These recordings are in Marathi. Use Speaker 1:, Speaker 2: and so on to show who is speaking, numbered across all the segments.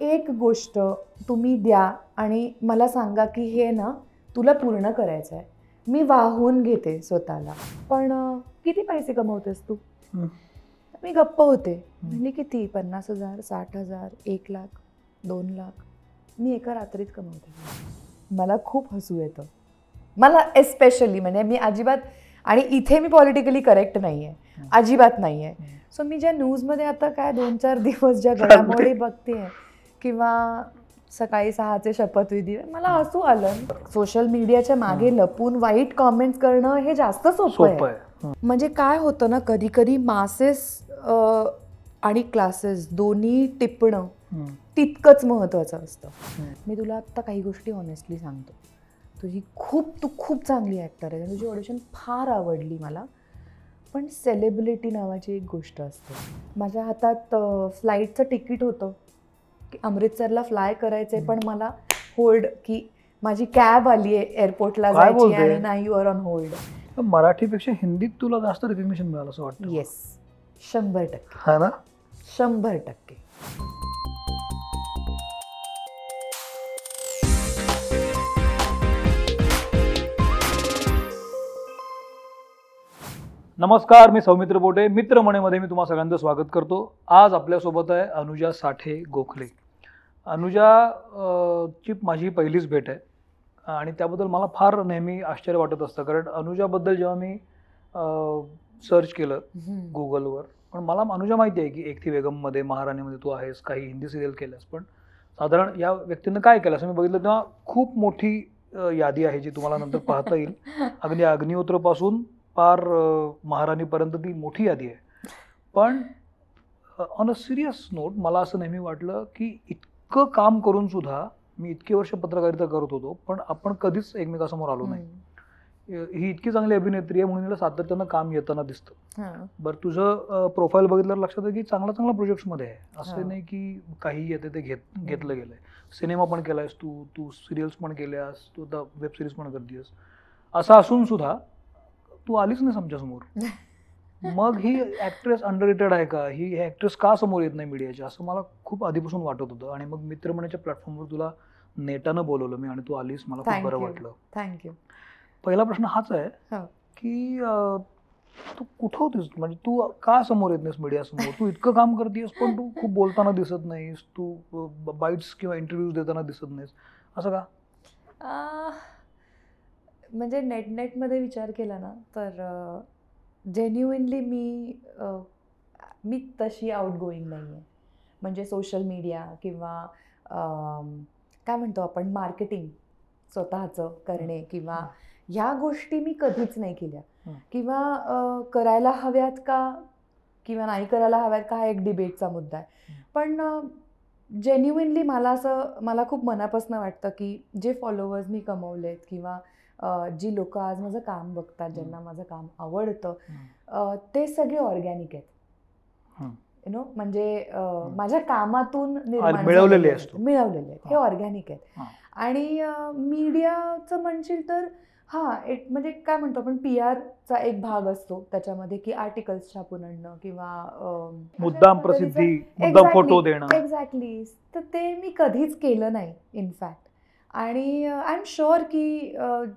Speaker 1: एक गोष्ट तुम्ही द्या आणि मला सांगा की हे ना तुला पूर्ण करायचं आहे. मी वाहून घेते स्वतःला. पण किती पैसे कमवतेस तू. मी गप्प होते. म्हणजे किती? पन्नास हजार साठ हजार एक लाख दोन लाख? मी एका रात्रीत कमवते. मला खूप हसू येतं. मला एस्पेशली म्हणजे मी अजिबात आणि इथे मी पॉलिटिकली करेक्ट नाही आहे. अजिबात नाही आहे. सो मी ज्या न्यूजमध्ये आता काय दोन चार दिवस ज्या घडामोडी बघते किंवा सकाळी सहाचे शपथविधी मला हसू आलं. सोशल मीडियाच्या मागे लपून वाईट कॉमेंट्स करणं हे जास्त सोपं आहे. म्हणजे काय होतं ना कधी कधी मासेस आणि क्लासेस दोन्ही टिपणं. तितकंच महत्त्वाचं असतं. मी तुला आत्ता काही गोष्टी ऑनेस्टली सांगतो. तुझी खूप तू खूप चांगली ॲक्टर आहे. तुझी ऑडिशन फार आवडली मला. पण सेलिब्रिटी नावाची एक गोष्ट असते. माझ्या हातात फ्लाईटचं तिकीट होतं. की अमृतसरला फ्लाय करायचं पण मला होल्ड की माझी कॅब आली आहे एअरपोर्टला जायची? आणि नाही युअर ऑन होल्ड
Speaker 2: मराठीपेक्षा हिंदीत तुला जास्त रेकग्नेशन मिळालं असं वाटतं.
Speaker 1: येस शंभर टक्के.
Speaker 2: हा ना?
Speaker 1: शंभर टक्के.
Speaker 2: नमस्कार मी सौमित्र बोटे. मित्रमणेमध्ये मी तुम्हा सगळ्यांचं स्वागत करतो. आज आपल्यासोबत आहे अनुजा साठे गोखले. अनुजा ची माझी पहिलीच भेट आहे आणि त्याबद्दल मला फार नेहमी आश्चर्य वाटत असतं. कारण अनुजाबद्दल जेव्हा मी सर्च केलं गुगलवर पण मला अनुजा माहिती आहे की एकती बेगममध्ये महाराणीमध्ये तू आहेस काही हिंदी सिरियल केल्यास पण साधारण या व्यक्तीनं काय केलं? असं मी बघितलं. तेव्हा खूप मोठी यादी आहे जी तुम्हाला नंतर पाहता येईल. अगदी अग्निहोत्रपासून पार महाराणीपर्यंत ती मोठी यादी आहे. पण ऑन अ सिरियस नोट मला असं नेहमी वाटलं की इतकं काम करून सुद्धा मी इतके वर्ष पत्रकारिता करत होतो पण आपण कधीच एकमेकासमोर आलो नाही. ही इतकी चांगली अभिनेत्री आहे म्हणून हिला सातत्यानं काम येताना दिसतं.
Speaker 1: हां.
Speaker 2: बरं तुझं प्रोफाईल बघितल्यावर लक्षात आहे की चांगल्या चांगल्या प्रोजेक्ट्समध्ये आहे. असं नाही की काही येते ते घेत घेतलं गेलंय. सिनेमा पण केलायस तू तू सिरियल्स पण केल्यास तू आता वेब सिरीज पण करतेस. असं असून सुद्धा तू आलीच नाही आमच्यासमोर मग ही ऍक्ट्रेस अंडर आहे का? ही ऍक्ट्रेस का समोर येत नाही मीडियाच्या असं मला खूप आधीपासून वाटत होतं. आणि मग मित्रमणाच्या प्लॅटफॉर्मवर तुला नेटानं बोलवलं मी आणि तू आलीस मला खूप बरं. वाटलं.
Speaker 1: थँक्यू
Speaker 2: पहिला प्रश्न हाच आहे
Speaker 1: हो.
Speaker 2: की तू कुठं होतीस? म्हणजे तू का समोर येत नाहीस मीडिया समोर? तू इतकं काम करतेस पण तू खूप बोलताना दिसत नाहीस. तू बाईट्स किंवा इंटरव्ह्यूज देताना दिसत नाहीस. असं का?
Speaker 1: म्हणजे नेट नेटमध्ये विचार केला ना तर जेन्युइनली मी मी तशी आउट गोईंग नाही आहे म्हणजे सोशल मीडिया किंवा काय म्हणतो आपण मार्केटिंग स्वतःचं करणे किंवा ह्या गोष्टी मी कधीच नाही केल्या. किंवा करायला हव्यात का किंवा नाही करायला हव्यात का हा एक डिबेटचा मुद्दा आहे. पण जेन्युइनली मला असं मला खूप मनापासून वाटतं की जे फॉलोअर्स मी कमवलेत किंवा जी लोक आज माझं काम बघतात ज्यांना माझं काम आवडतं ते सगळे ऑर्गॅनिक आहेत. यु नो म्हणजे. माझ्या कामातून निर्माण
Speaker 2: मिळवलेले
Speaker 1: आहेत. हे. ऑर्गॅनिक आहेत. आणि मीडियाचं म्हणशील तर हां एक म्हणजे काय म्हणतो आपण पी आरचा एक भाग असतो त्याच्यामध्ये की आर्टिकल्स छापून आणणं किंवा
Speaker 2: मुद्दाम प्रसिद्धी मुद्दाम फोटो देणं
Speaker 1: एक्झॅक्टली तर ते मी कधीच केलं नाही इनफॅक्ट आणि आय एम शुअर की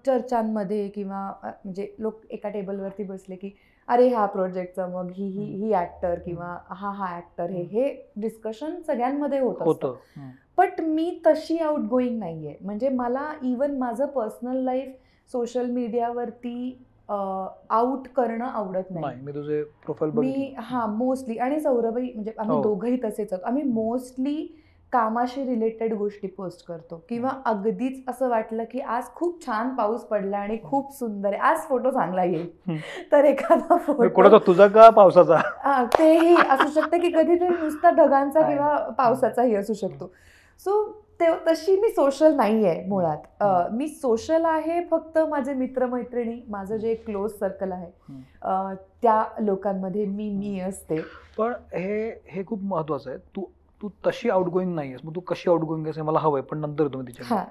Speaker 1: चर्चांमध्ये किंवा म्हणजे लोक एका टेबलवरती बसले की अरे हा प्रोजेक्टचा मग ही ही ही ॲक्टर किंवा हा हा ॲक्टर हे हे डिस्कशन सगळ्यांमध्ये होत असतं.
Speaker 2: होतं.
Speaker 1: बट मी तशी आउट गोईंग नाही आहे म्हणजे मला इवन माझं पर्सनल लाईफ सोशल मीडियावरती आउट करणं आवडत नाही.
Speaker 2: मी तुझे प्रोफाईल
Speaker 1: मी हा मोस्टली आणि सौरभही म्हणजे आम्ही
Speaker 2: हो.
Speaker 1: दोघंही तसेच आहोत. आम्ही मोस्टली कामाशी रिलेटेड गोष्टी पोस्ट करतो. किंवा अगदीच असं वाटलं की आज खूप छान पाऊस पडला आणि खूप सुंदर आहे. आज फोटो चांगला येईल. तर एखादा फोटो
Speaker 2: तुझा का पावसाचा?
Speaker 1: हा, तेही असू शकतं की कधीतरी नुसता ढगांचा. किंवा पावसाचाही असू शकतो. सो ते तशी मी सोशल नाही आहे मुळात मी सोशल आहे फक्त माझे मित्रमैत्रिणी माझं जे क्लोज सर्कल आहे. त्या लोकांमध्ये मी मी असते.
Speaker 2: पण हे हे खूप महत्वाचं आहे. तू तू तशी आउट गोईंग नाही आहेस मग तू कशी आउट गोईंग आहेस हे मला हवंय पण नंतर तुम्ही तिच्या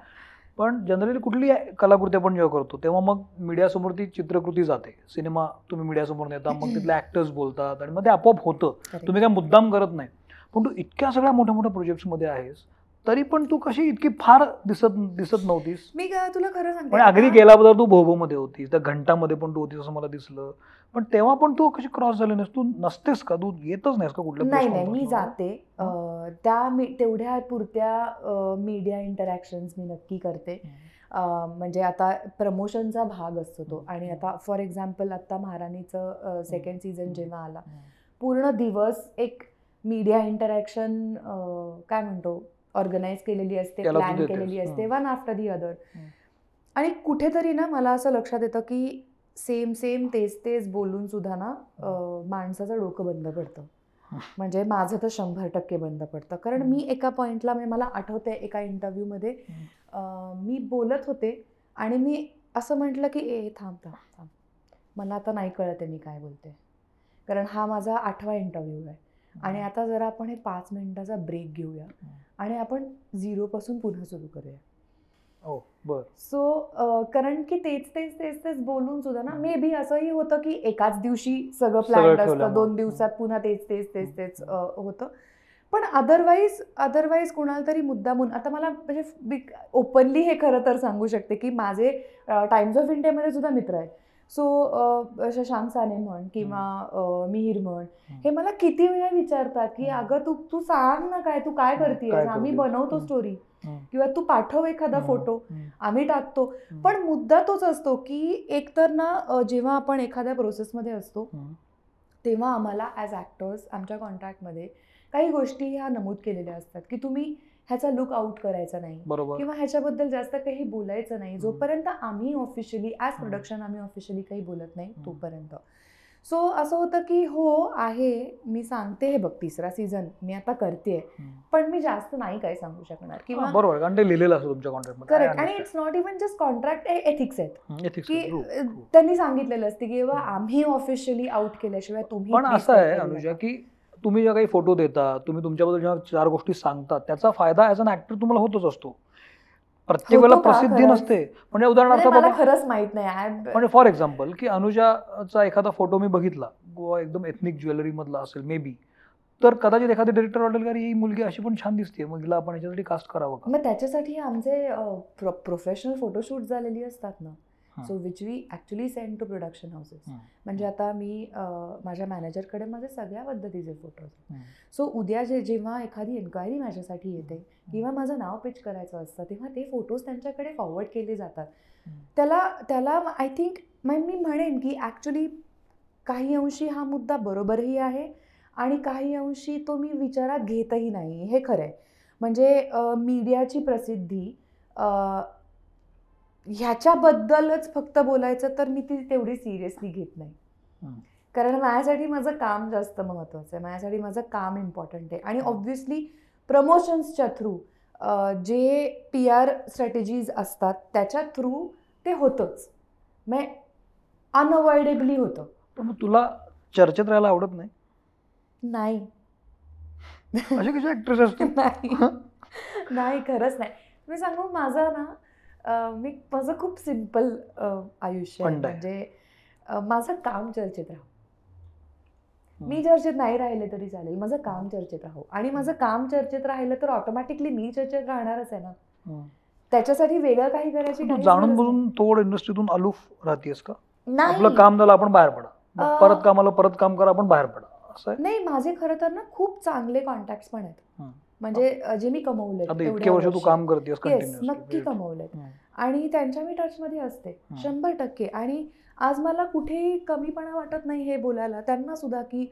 Speaker 2: पण जनरली कुठली कलाकृती आपण जेव्हा करतो तेव्हा मग मीडियासमोर ती चित्रकृती जाते. सिनेमा तुम्ही मीडियासमोर नेता मग तिथले ऍक्टर्स बोलतात आणि मग ते आपोआप होतं. तुम्ही काय मुद्दाम करत नाही. पण तू इतक्या सगळ्या मोठ्या मोठ्या प्रोजेक्ट्समध्ये आहेस तरी पण तू कशी इतकी फार दिसत दिसत नव्हतीस.
Speaker 1: मी तुला खरं सांगते.
Speaker 2: पण अगदी गेल्याबद्दल तू भोबो मध्ये होतीस. त्या घंटामध्ये पण तू होतीस असं मला दिसलं. पण तेव्हा पण तू कशी क्रॉस झाली नाहीस? तू नसतेस का? तू येतच नाहीस का कुठल्या
Speaker 1: नाही नाही मी? जाते. त्या मी- तेवढ्या पुरत्या मीडिया इंटरॅक्शन्स मी नक्की करते. म्हणजे आता प्रमोशनचा भाग असतो तो. आणि आता फॉर एक्झाम्पल आता महाराणीचं सेकंड सीझन. जेव्हा आला. पूर्ण दिवस एक मीडिया इंटरॅक्शन काय म्हणतो? ऑर्गनाईज केलेली असते प्लॅन. केलेली असते. One after the other. आणि कुठेतरी ना मला असं लक्षात येतं की सेम सेम तेच तेच बोलून सुद्धा ना माणसाचं डोकं बंद पडतं. म्हणजे माझं तर शंभर टक्के बंद पडतं. कारण मी एका पॉईंटला म्हणजे मला आठवते एका इंटरव्ह्यूमध्ये. मी बोलत होते आणि मी असं म्हटलं की ए थांब थांब थांब. मला आता नाही कळत आहे मी काय बोलते कारण हा माझा आठवा इंटरव्ह्यू आहे. आणि आता जरा आपण हे पाच मिनिटाचा ब्रेक घेऊया. आणि आपण झिरोपासून पुन्हा सुरू करूया
Speaker 2: हो बर
Speaker 1: सो कारण की तेच तेच तेच तेच बोलून सुद्धा ना. मे बी असंही होतं की एकाच दिवशी सगळं प्लॅन असतं. दोन दिवसात पुन्हा तेच तेच तेच. तेच होतं पण अदरवाईज अदरवाईज कुणाला तरी मुद्दामून आता मला म्हणजे ओपनली हे खरं तर सांगू शकते की माझे टाइम्स ऑफ इंडियामध्ये सुद्धा मित्र आहेत सो शशांक साने म्हण किंवा मिहीर म्हण हे मला किती वेळा विचारतात की. अगं तू तू सांग ना काय तू काय
Speaker 2: काय
Speaker 1: आम्ही? बनवतो. स्टोरी. किंवा तू पाठव एखादा. फोटो
Speaker 2: हम्म.
Speaker 1: आम्ही टाकतो. पण मुद्दा तोच असतो की एकतर ना जेव्हा आपण एखाद्या प्रोसेसमध्ये असतो. तेव्हा आम्हाला ॲज ॲक्टर्स आमच्या कॉन्ट्रॅक्टमध्ये काही गोष्टी ह्या नमूद केलेल्या असतात की तुम्ही ह्याचा लुक आउट करायचा नाही.
Speaker 2: बरोबर.
Speaker 1: किंवा ह्याच्याबद्दल जास्त काही बोलायचं नाही. जोपर्यंत आम्ही ऑफिशियली ॲज. प्रोडक्शन आम्ही ऑफिशियली काही बोलत नाही. तोपर्यंत. सो असं होतं की हो आहे. मी सांगते हे बघ तिसरा सीझन मी आता करते. पण मी जास्त नाही काय सांगू शकणार. किंवा
Speaker 2: बरोबर कारण ते लिहिलेलं असतं तुमच्या कॉन्ट्रॅक्ट
Speaker 1: करेक्ट आणि it's not even just contract ethics आहेत. की त्यांनी सांगितलेलं असते की बाबा आम्ही ऑफिशियली आउट केल्याशिवाय तुम्ही
Speaker 2: पण असं आहे अनुजा. की तुम्ही ज्या काही फोटो देता तुम्ही तुमच्याबद्दल जेव्हा चार गोष्टी सांगता त्याचा फायदा ॲज अन ऍक्टर तुम्हाला होतच असतो. प्रत्येक वेळेला प्रसिद्धी? नसते. म्हणजे उदाहरणार्थ
Speaker 1: खरंच माहीत नाही.
Speaker 2: म्हणजे फॉर एक्झाम्पल की अनुजाचा एखादा फोटो मी बघितला गोवा एकदम एथनिक ज्वेलरी मधला असेल मे बी तर कदाचित एखादी डिरेक्टर वाटेल का "अरे, ही मुलगी अशी पण छान दिसते मग हिला आपण याच्यासाठी कास्ट करावं का?
Speaker 1: मग त्याच्यासाठी आमचे प्रोफेशनल फोटोशूट झालेली असतात ना. So which we actually send to production houses. म्हणजे आता मी माझ्या मॅनेजरकडे माझे सगळ्या पद्धतीचे फोटोज. सो उद्या जे जेव्हा एखादी एन्क्वायरी माझ्यासाठी येते किंवा माझं नाव पिच करायचं असतं तेव्हा ते फोटोज त्यांच्याकडे फॉरवर्ड केले जातात. त्याला त्याला आय थिंक मग मी म्हणेन की ॲक्च्युली काही अंशी हा मुद्दा बरोबरही आहे आणि काही अंशी तो मी विचारात घेतही नाही. हे खरं आहे म्हणजे मीडियाची प्रसिद्धी ह्याच्याबद्दलच फक्त बोलायचं तर मी ती तेवढी सिरियसली घेत नाही. कारण माझ्यासाठी माझं काम जास्त महत्त्वाचं आहे. माझ्यासाठी माझं काम इम्पॉर्टंट आहे. आणि. ऑब्व्हियसली प्रमोशन्सच्या थ्रू जे पी आर स्ट्रॅटेजीज असतात त्याच्या थ्रू ते होतंच. मग अनअवॉइडेबली होतं.
Speaker 2: पण मग तुला चर्चेत राहायला आवडत नाही?
Speaker 1: नाही. नाही. नाही खरंच नाही. मी सांगू माझं ना मी माझं खूप सिंपल आयुष्य आहे. म्हणजे माझं काम चर्चेत राहू. मी. चर्चेत नाही राहिले तरी चालेल. माझं काम चर्चेत राहू. आणि माझं काम चर्चेत राहिलं तर ऑटोमॅटिकली मी चर्चेत राहणारच आहे ना. त्याच्यासाठी वेगळं काही करायची
Speaker 2: जाणून बुजून थोडं इंडस्ट्रीतून अलूफ राहतेस का. आपलं काम झालं आपण बाहेर पडा. परत कामाला परत काम करा आपण बाहेर पडा. असं
Speaker 1: नाही माझे खरं तर ना खूप चांगले कॉन्टॅक्ट पण आहेत. म्हणजे जे मी कमवले
Speaker 2: तू काम
Speaker 1: येस नक्की कमवलेत
Speaker 2: हम्म.
Speaker 1: आणि त्यांच्या मी टचमध्ये असते. शंभर टक्के आणि आज मला कुठेही कमीपणा वाटत नाही हे बोलायला त्यांना सुद्धा की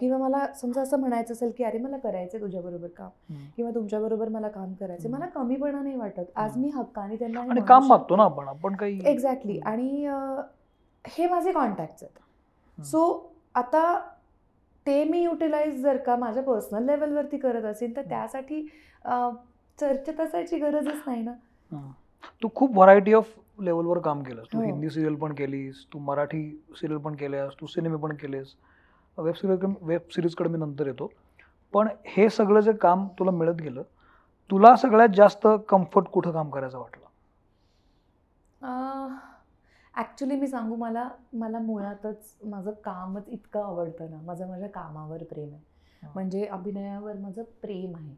Speaker 1: किंवा मला समजा असं म्हणायचं असेल की अरे मला करायचं तुझ्याबरोबर काम. किंवा तुमच्याबरोबर मला काम करायचं मला कमीपणा नाही वाटत आज. मी हक्काने त्यांना
Speaker 2: काम मागतो. ना आपण आपण काही
Speaker 1: एक्झॅक्टली आणि हे माझे कॉन्टॅक्ट्स आहेत. सो आता ते मी युटिलाइज जर का माझ्या पर्सनल लेवलवरती करत असेल तर. त्यासाठी चर्चेत असायची गरजच नाही ना.
Speaker 2: तू खूप व्हरायटी ऑफ लेवलवर काम केलंस तू
Speaker 1: हो.
Speaker 2: हिंदी सिरियल पण केलीस तू मराठी सिरियल पण केल्यास तू सिनेमे पण केलेस वेब सिरियल वेब सिरीजकडे मी नंतर येतो पण हे सगळं जे काम तुला मिळत गेलं तुला सगळ्यात जास्त कम्फर्ट कुठं काम करायचं वाटलं
Speaker 1: ॲक्च्युली मी सांगू मला मला मुळातच माझं कामच इतकं आवडतं ना. माझं माझ्या कामावर प्रेम आहे. म्हणजे अभिनयावर माझं प्रेम आहे.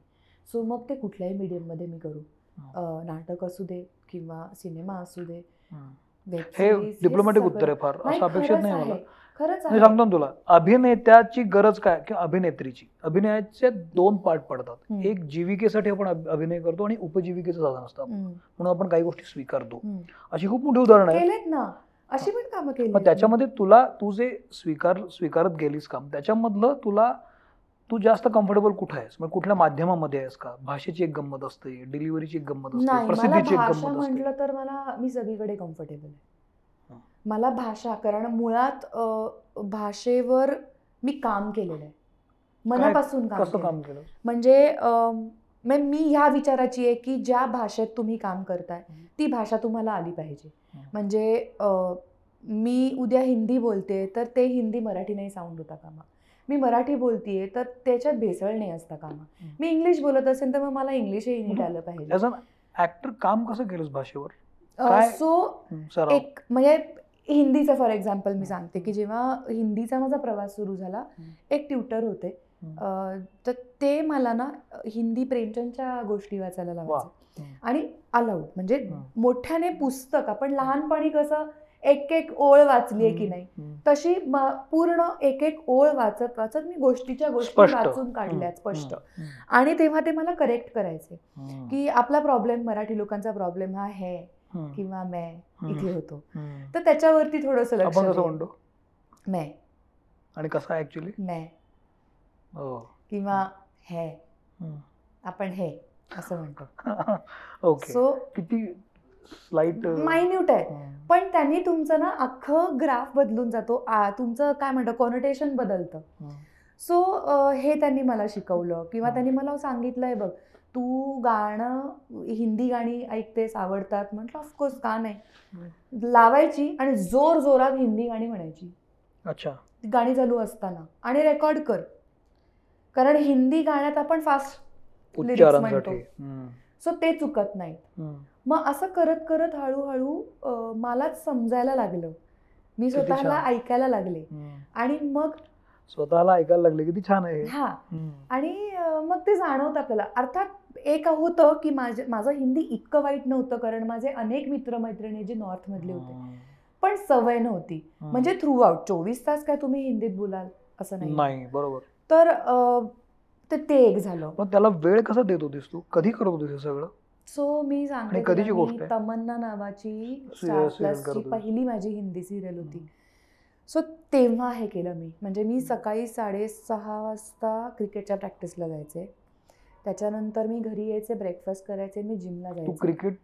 Speaker 1: सो मग ते कुठल्याही मीडियममध्ये मी करू. नाटक असू दे किंवा सिनेमा असू दे.
Speaker 2: हं. डिप्लोमॅटिक उत्तर आहे फार. अपेक्षित नाही. मला.
Speaker 1: खरंच
Speaker 2: मी सांगतो ना तुला अभिनेत्याची गरज काय किंवा अभिनेत्रीची? अभिनयाचे दोन पार्ट पडतात. एक जीविकेसाठी आपण अभि- अभिनय करतो आणि उपजीविकेचं साधन असतं म्हणून आपण काही गोष्टी स्वीकारतो. अशी खूप मोठी उदाहरणं आहेत.
Speaker 1: ना. अशी पण कामं केली.
Speaker 2: मग त्याच्यामध्ये तुला तू जे स्वीकार स्वीकारत गेलीस काम त्याच्यामधलं तुला तू जास्त कम्फर्टेबल कुठं आहेस? मग कुठल्या माध्यमामध्ये आहेस का? भाषेची एक गंमत असते डिलिव्हरीची एक गंमत असते प्रसिद्धीची एक गंमत असते.
Speaker 1: म्हटलं तर मला मी सगळीकडे कम्फर्टेबल आहे. मला भाषा कारण मुळात भाषेवर मी काम केलेलं आहे मनापासून काम.
Speaker 2: काम केलं
Speaker 1: म्हणजे मी ह्या विचाराची आहे की ज्या भाषेत तुम्ही काम करताय. ती भाषा तुम्हाला आली पाहिजे. म्हणजे मी उद्या हिंदी बोलते तर ते हिंदी मराठी नाही साऊंड होता कामा मी मराठी बोलतीये तर त्याच्यात भेसळ नाही असता कामा. मी इंग्लिश बोलत असेल तर मग मला इंग्लिशही नीट आलं पाहिजे
Speaker 2: ऍक्टर काम कसं केलंस भाषेवर?
Speaker 1: सो एक म्हणजे हिंदीचं फॉर एक्झाम्पल मी सांगते की जेव्हा हिंदीचा माझा प्रवास सुरू झाला. एक ट्युटर होते तर ते मला ना हिंदी प्रेमचंदच्या गोष्टी वाचायला लावायचे. आणि अलाउड म्हणजे. मोठ्याने पुस्तक आपण लहानपणी कसं एक एक ओळ वाचली आहे की नाही. तशी म- पूर्ण एक एक ओळ वाचत वाचत मी गोष्टीच्या गोष्टी. वाचून काढल्यात
Speaker 2: हं.
Speaker 1: स्पष्ट. आणि तेव्हा ते मला करेक्ट करायचे. की आपला प्रॉब्लेम मराठी लोकांचा प्रॉब्लेम हा है
Speaker 2: हं.
Speaker 1: किंवा मैं. इथे होतो. तर त्याच्यावरती थोडस लक्ष.
Speaker 2: म्हणतो
Speaker 1: मैं.
Speaker 2: आणि कसं ऍक्च्युली
Speaker 1: मैं.
Speaker 2: हो.
Speaker 1: किंवा है. आपण हे असं म्हणतो.
Speaker 2: ओके
Speaker 1: सो
Speaker 2: किती स्लाइट
Speaker 1: मायन्यूट आहे. पण त्यांनी तुमचं ना अख्खं ग्राफ बदलून जातो. तुमचं काय म्हणतं कॉनोटेशन बदलतं. सो हे त्यांनी मला शिकवलं किंवा. त्यांनी मला सांगितलंय बघ. तू गाणं हिंदी गाणी ऐकतेस आवडतात. म्हटलं ऑफकोर्स का नाही? लावायची आणि जोर जोरात हिंदी गाणी म्हणायची.
Speaker 2: अच्छा.
Speaker 1: गाणी चालू असताना. आणि रेकॉर्ड कर. कारण हिंदी गाण्यात आपण फास्ट
Speaker 2: उच्चारांसाठी.
Speaker 1: म्हणतो. सो ते चुकत नाही
Speaker 2: हं.
Speaker 1: मग असं करत करत हळूहळू मलाच समजायला लागलं. मी स्वतःला. ऐकायला लागले. आणि मग
Speaker 2: स्वतःला ऐकायला लागले. किती छान आहे हे.
Speaker 1: आणि मग ते जाणवतं आपल्याला. अर्थात एक होतं की माझे माझं हिंदी इतकं वाईट नव्हतं कारण माझे अनेक मित्रमैत्रिणी जे नॉर्थमधले होते. पण सवय नव्हती. म्हणजे थ्रू आउट चोवीस तास काय तुम्ही हिंदीत बोलाल असं नाही.
Speaker 2: बरोबर.
Speaker 1: तर ते एक झालं.
Speaker 2: त्याला वेळ कसा देत होतीस तू? कधी करत होतीस हे सगळं?
Speaker 1: सो मी सांगते
Speaker 2: कधीची गोष्ट?
Speaker 1: तमन्ना नावाची. पहिली माझी हिंदी सिरियल होती. सो तेव्हा हे केलं मी. म्हणजे मी सकाळी साडेसहा वाजता क्रिकेटच्या प्रॅक्टिसला जायचे. त्याच्यानंतर मी घरी यायचे ब्रेकफास्ट करायचे मी जिमला
Speaker 2: तू
Speaker 1: जायचे.
Speaker 2: क्रिकेट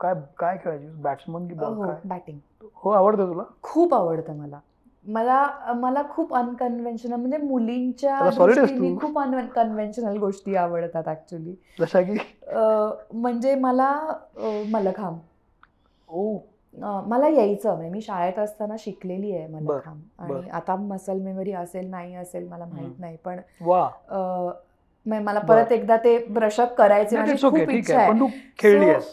Speaker 2: काय काय खेळायची बॅट्समन की बॉल
Speaker 1: हो बॅटिंग
Speaker 2: हो आवडतं तुला?
Speaker 1: खूप आवडतं मला. मला मला खूप अनकन्व्हेन्शनल म्हणजे मुलींच्या दृष्टीने
Speaker 2: तू.
Speaker 1: खूप अनकन्व्हेन्शनल गोष्टी आवडतात ऍक्च्युली
Speaker 2: जशा की?
Speaker 1: म्हणजे मला मलखांब.
Speaker 2: ओ.
Speaker 1: मला यायचं म्हणजे मी शाळेत असताना शिकलेली आहे मला
Speaker 2: बर,
Speaker 1: खांब
Speaker 2: बर.
Speaker 1: आणि आता मसल मेमरी असेल नाही असेल मला माहीत. नाही पण मला. परत एकदा ते ब्रशअप करायचे माझी खूप इच्छा
Speaker 2: आहे तू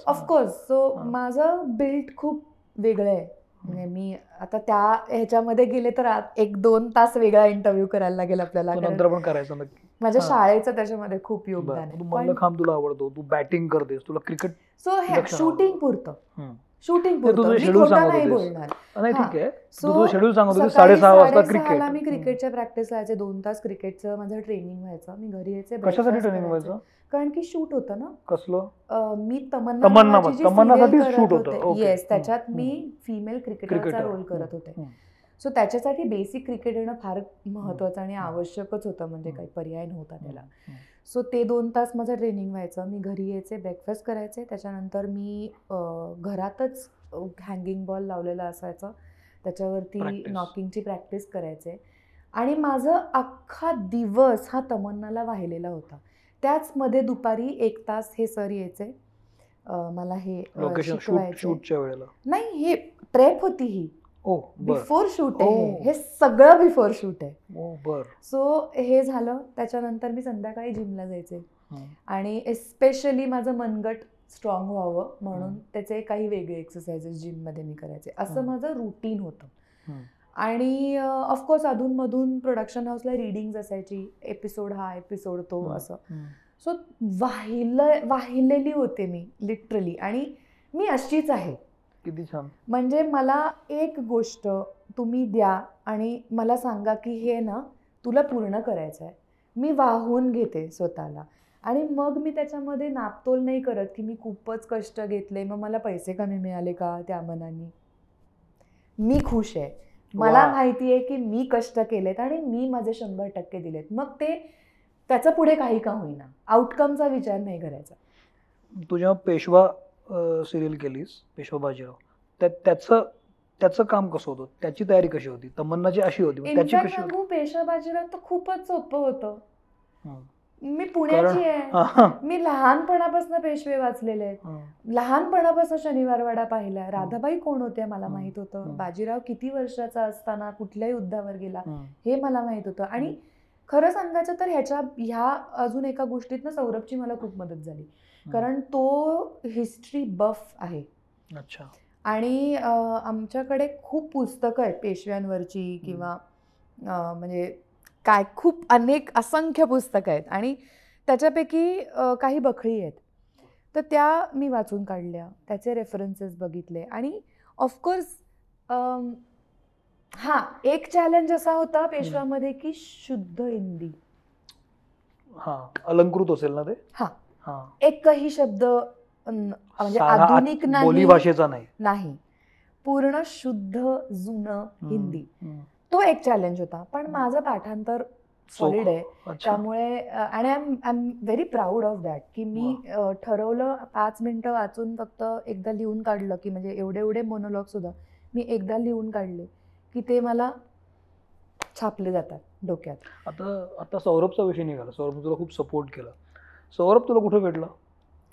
Speaker 1: ऑफकोर्स सो. माझं बिल्ड खूप वेगळं आहे म्हणजे मी आता त्या ह्याच्यामध्ये गेले तर एक दोन तास वेगळा इंटरव्ह्यू करायला लागेल आपल्याला
Speaker 2: तो नंतर पण करायचं नक्की
Speaker 1: माझ्या. शाळेचं त्याच्यामध्ये खूप. योगदान
Speaker 2: तू
Speaker 1: आहे
Speaker 2: खांब तुला आवडतो तू बॅटिंग करतेस तुला क्रिकेट
Speaker 1: सो हे शूटिंग. पुरतं. शूटिंग
Speaker 2: सांगत
Speaker 1: नाही
Speaker 2: होतीस.
Speaker 1: बोलणार
Speaker 2: नाही. ठीक आहे शेड्यूल सांगत साडेसहा वाजता
Speaker 1: मी
Speaker 2: क्रिकेट
Speaker 1: क्रिकेटच्या प्रॅक्टिसला जायचे दोन तास क्रिकेटचं माझं ट्रेनिंग व्हायचं मी घरी यायचे
Speaker 2: कशासाठी ट्रेनिंग. व्हायचं
Speaker 1: कारण की शूट होतं ना
Speaker 2: कसलं
Speaker 1: मी तमन्ना करत
Speaker 2: होतं.
Speaker 1: येस त्याच्यात. मी फिमेल क्रिकेटरचा
Speaker 2: क्रिकेटर
Speaker 1: रोल करत होते. सो त्याच्यासाठी बेसिक क्रिकेट येणं फार महत्वाचं आणि. आवश्यकच होतं म्हणजे. काही पर्याय नव्हता त्याला. सो ते दोन तास माझं ट्रेनिंग व्हायचं. मी घरी यायचे ब्रेकफास्ट करायचे. त्याच्यानंतर मी घरातच हँगिंग बॉल लावलेला असायचा. त्याच्यावरती. नॉकिंगची प्रॅक्टिस करायचे. आणि माझं अख्खा दिवस हा तमन्नाला वाहिलेला होता. त्याचमध्ये दुपारी एक तास हे सर यायचे. मला हे नाही हे प्रेप होती ही.
Speaker 2: ओ
Speaker 1: बिफोर शूट आहे हे. सगळं बिफोर शूट आहे
Speaker 2: ओ बर
Speaker 1: सो हे झालं त्याच्यानंतर मी संध्याकाळी जिमला जायचे. आणि एस्पेशली माझं मनगट स्ट्रॉंग व्हावं म्हणून. त्याचे काही वेगळे एक्सरसाइजेस जिममध्ये मी करायचे असं. माझं रुटीन होतं. आणि ऑफकोर्स अधूनमधून प्रोडक्शन हाऊसला रिडिंग्ज असायची एपिसोड हा एपिसोड तो. असं. सो वाहिलं वाहिलेली होते मी लिटरली आणि मी अशीच आहे
Speaker 2: किती छान.
Speaker 1: म्हणजे मला एक गोष्ट तुम्ही द्या आणि मला सांगा की हे ना तुला पूर्ण करायचं आहे मी वाहून घेते स्वतःला. आणि मग मी त्याच्यामध्ये नापतोल नाही करत की मी खूपच कष्ट घेतले मग मला पैसे कमी मिळाले का त्या मनाने? मी खुश आहे. मला. माहिती आहे की मी कष्ट केलेत आणि मी माझे शंभर टक्के दिलेत. मग ते त्याचं पुढे काही का होईना. आउटकमचा विचार नाही करायचा.
Speaker 2: तू जेव्हा पेशवा सिरियल केलीस पेशवा बाजीराव. त्या त्याचं त्याचं काम कसं होतं? त्याची तयारी कशी होती? तमन्नाची अशी होती मग त्याची कशी होती?
Speaker 1: बाजीराव तर खूपच सोपं होतं. मी पुण्याची आहे. मी लहानपणापासून पेशवे वाचलेले आहेत. लहानपणापासून शनिवारवाडा पाहिला राधाबाई कोण होत्या मला. माहीत होतं. बाजीराव किती वर्षाचा असताना कुठल्या युद्धावर गेला.
Speaker 2: हे.
Speaker 1: मला माहीत होतं. आणि खरं सांगायचं तर ह्याच्या ह्या अजून एका गोष्टीतनं सौरभची मला खूप मदत झाली. कारण तो हिस्ट्री बफ आहे.
Speaker 2: अच्छा.
Speaker 1: आणि आमच्याकडे खूप पुस्तकं आहेत पेशव्यांवरची किंवा म्हणजे काय खूप अनेक असंख्य पुस्तकं आहेत. आणि त्याच्यापैकी काही बखळी आहेत. तर त्या मी वाचून काढल्या. त्याचे रेफरन्सेस बघितले. आणि ऑफकोर्स हां एक चॅलेंज असा होता पेशवामध्ये की शुद्ध हिंदी.
Speaker 2: हा अलंकृत असेल ना ते?
Speaker 1: हा. एकही शब्द म्हणजे आधुनिक नाही
Speaker 2: भाषेचा नाही.
Speaker 1: पूर्ण शुद्ध जुनं. हिंदी. तो एक चॅलेंज होता. पण माझं पाठांतर सॉलिड आहे. त्यामुळे आणि I am I am very proud of that की मी ठरवलं पाच मिनटं वाचून फक्त एकदा लिहून काढलं की म्हणजे एवढे एवढे मोनोलॉग सुद्धा मी एकदा लिहून काढले की ते मला छापले जातात डोक्यात.
Speaker 2: आता आता सौरभचा विषय निघाला. सौरभ तुला खूप सपोर्ट केला. सौरभ तुला कुठे भेटला?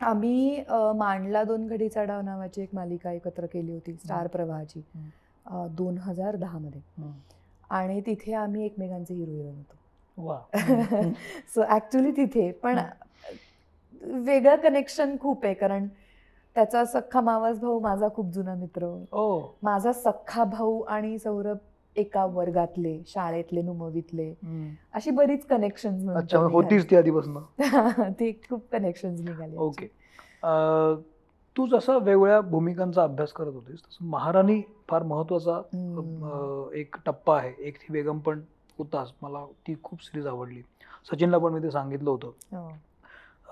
Speaker 1: आम्ही मांडला दोन घडीचा डाव नावाची एक मालिका एकत्र केली होती स्टार प्रवाहाची. दोन हजार दहामध्ये. आणि तिथे आम्ही एकमेकांचे हिरो हिरोईन होतो.
Speaker 2: वा.
Speaker 1: सो ॲक्च्युली तिथे पण वेगळं कनेक्शन खूप आहे कारण त्याचा सख्खा मावस भाऊ माझा खूप जुना मित्र.
Speaker 2: ओ.
Speaker 1: माझा सख्खा भाऊ आणि सौरभ एका वर्गातले शाळेतले नुमवीतले. अशी बरीच कनेक्शन
Speaker 2: होतीच ती आधीपासून.
Speaker 1: ते खूप कनेक्शन निघाले
Speaker 2: ओके तू जसं वेगवेगळ्या भूमिकांचा अभ्यास करत होतीस. तसं महाराणी फार महत्त्वाचा एक टप्पा आहे. एक थी बेगम पण होताच. मला ती खूप सिरीज आवडली. सचिनला पण मी ते सांगितलं होतं.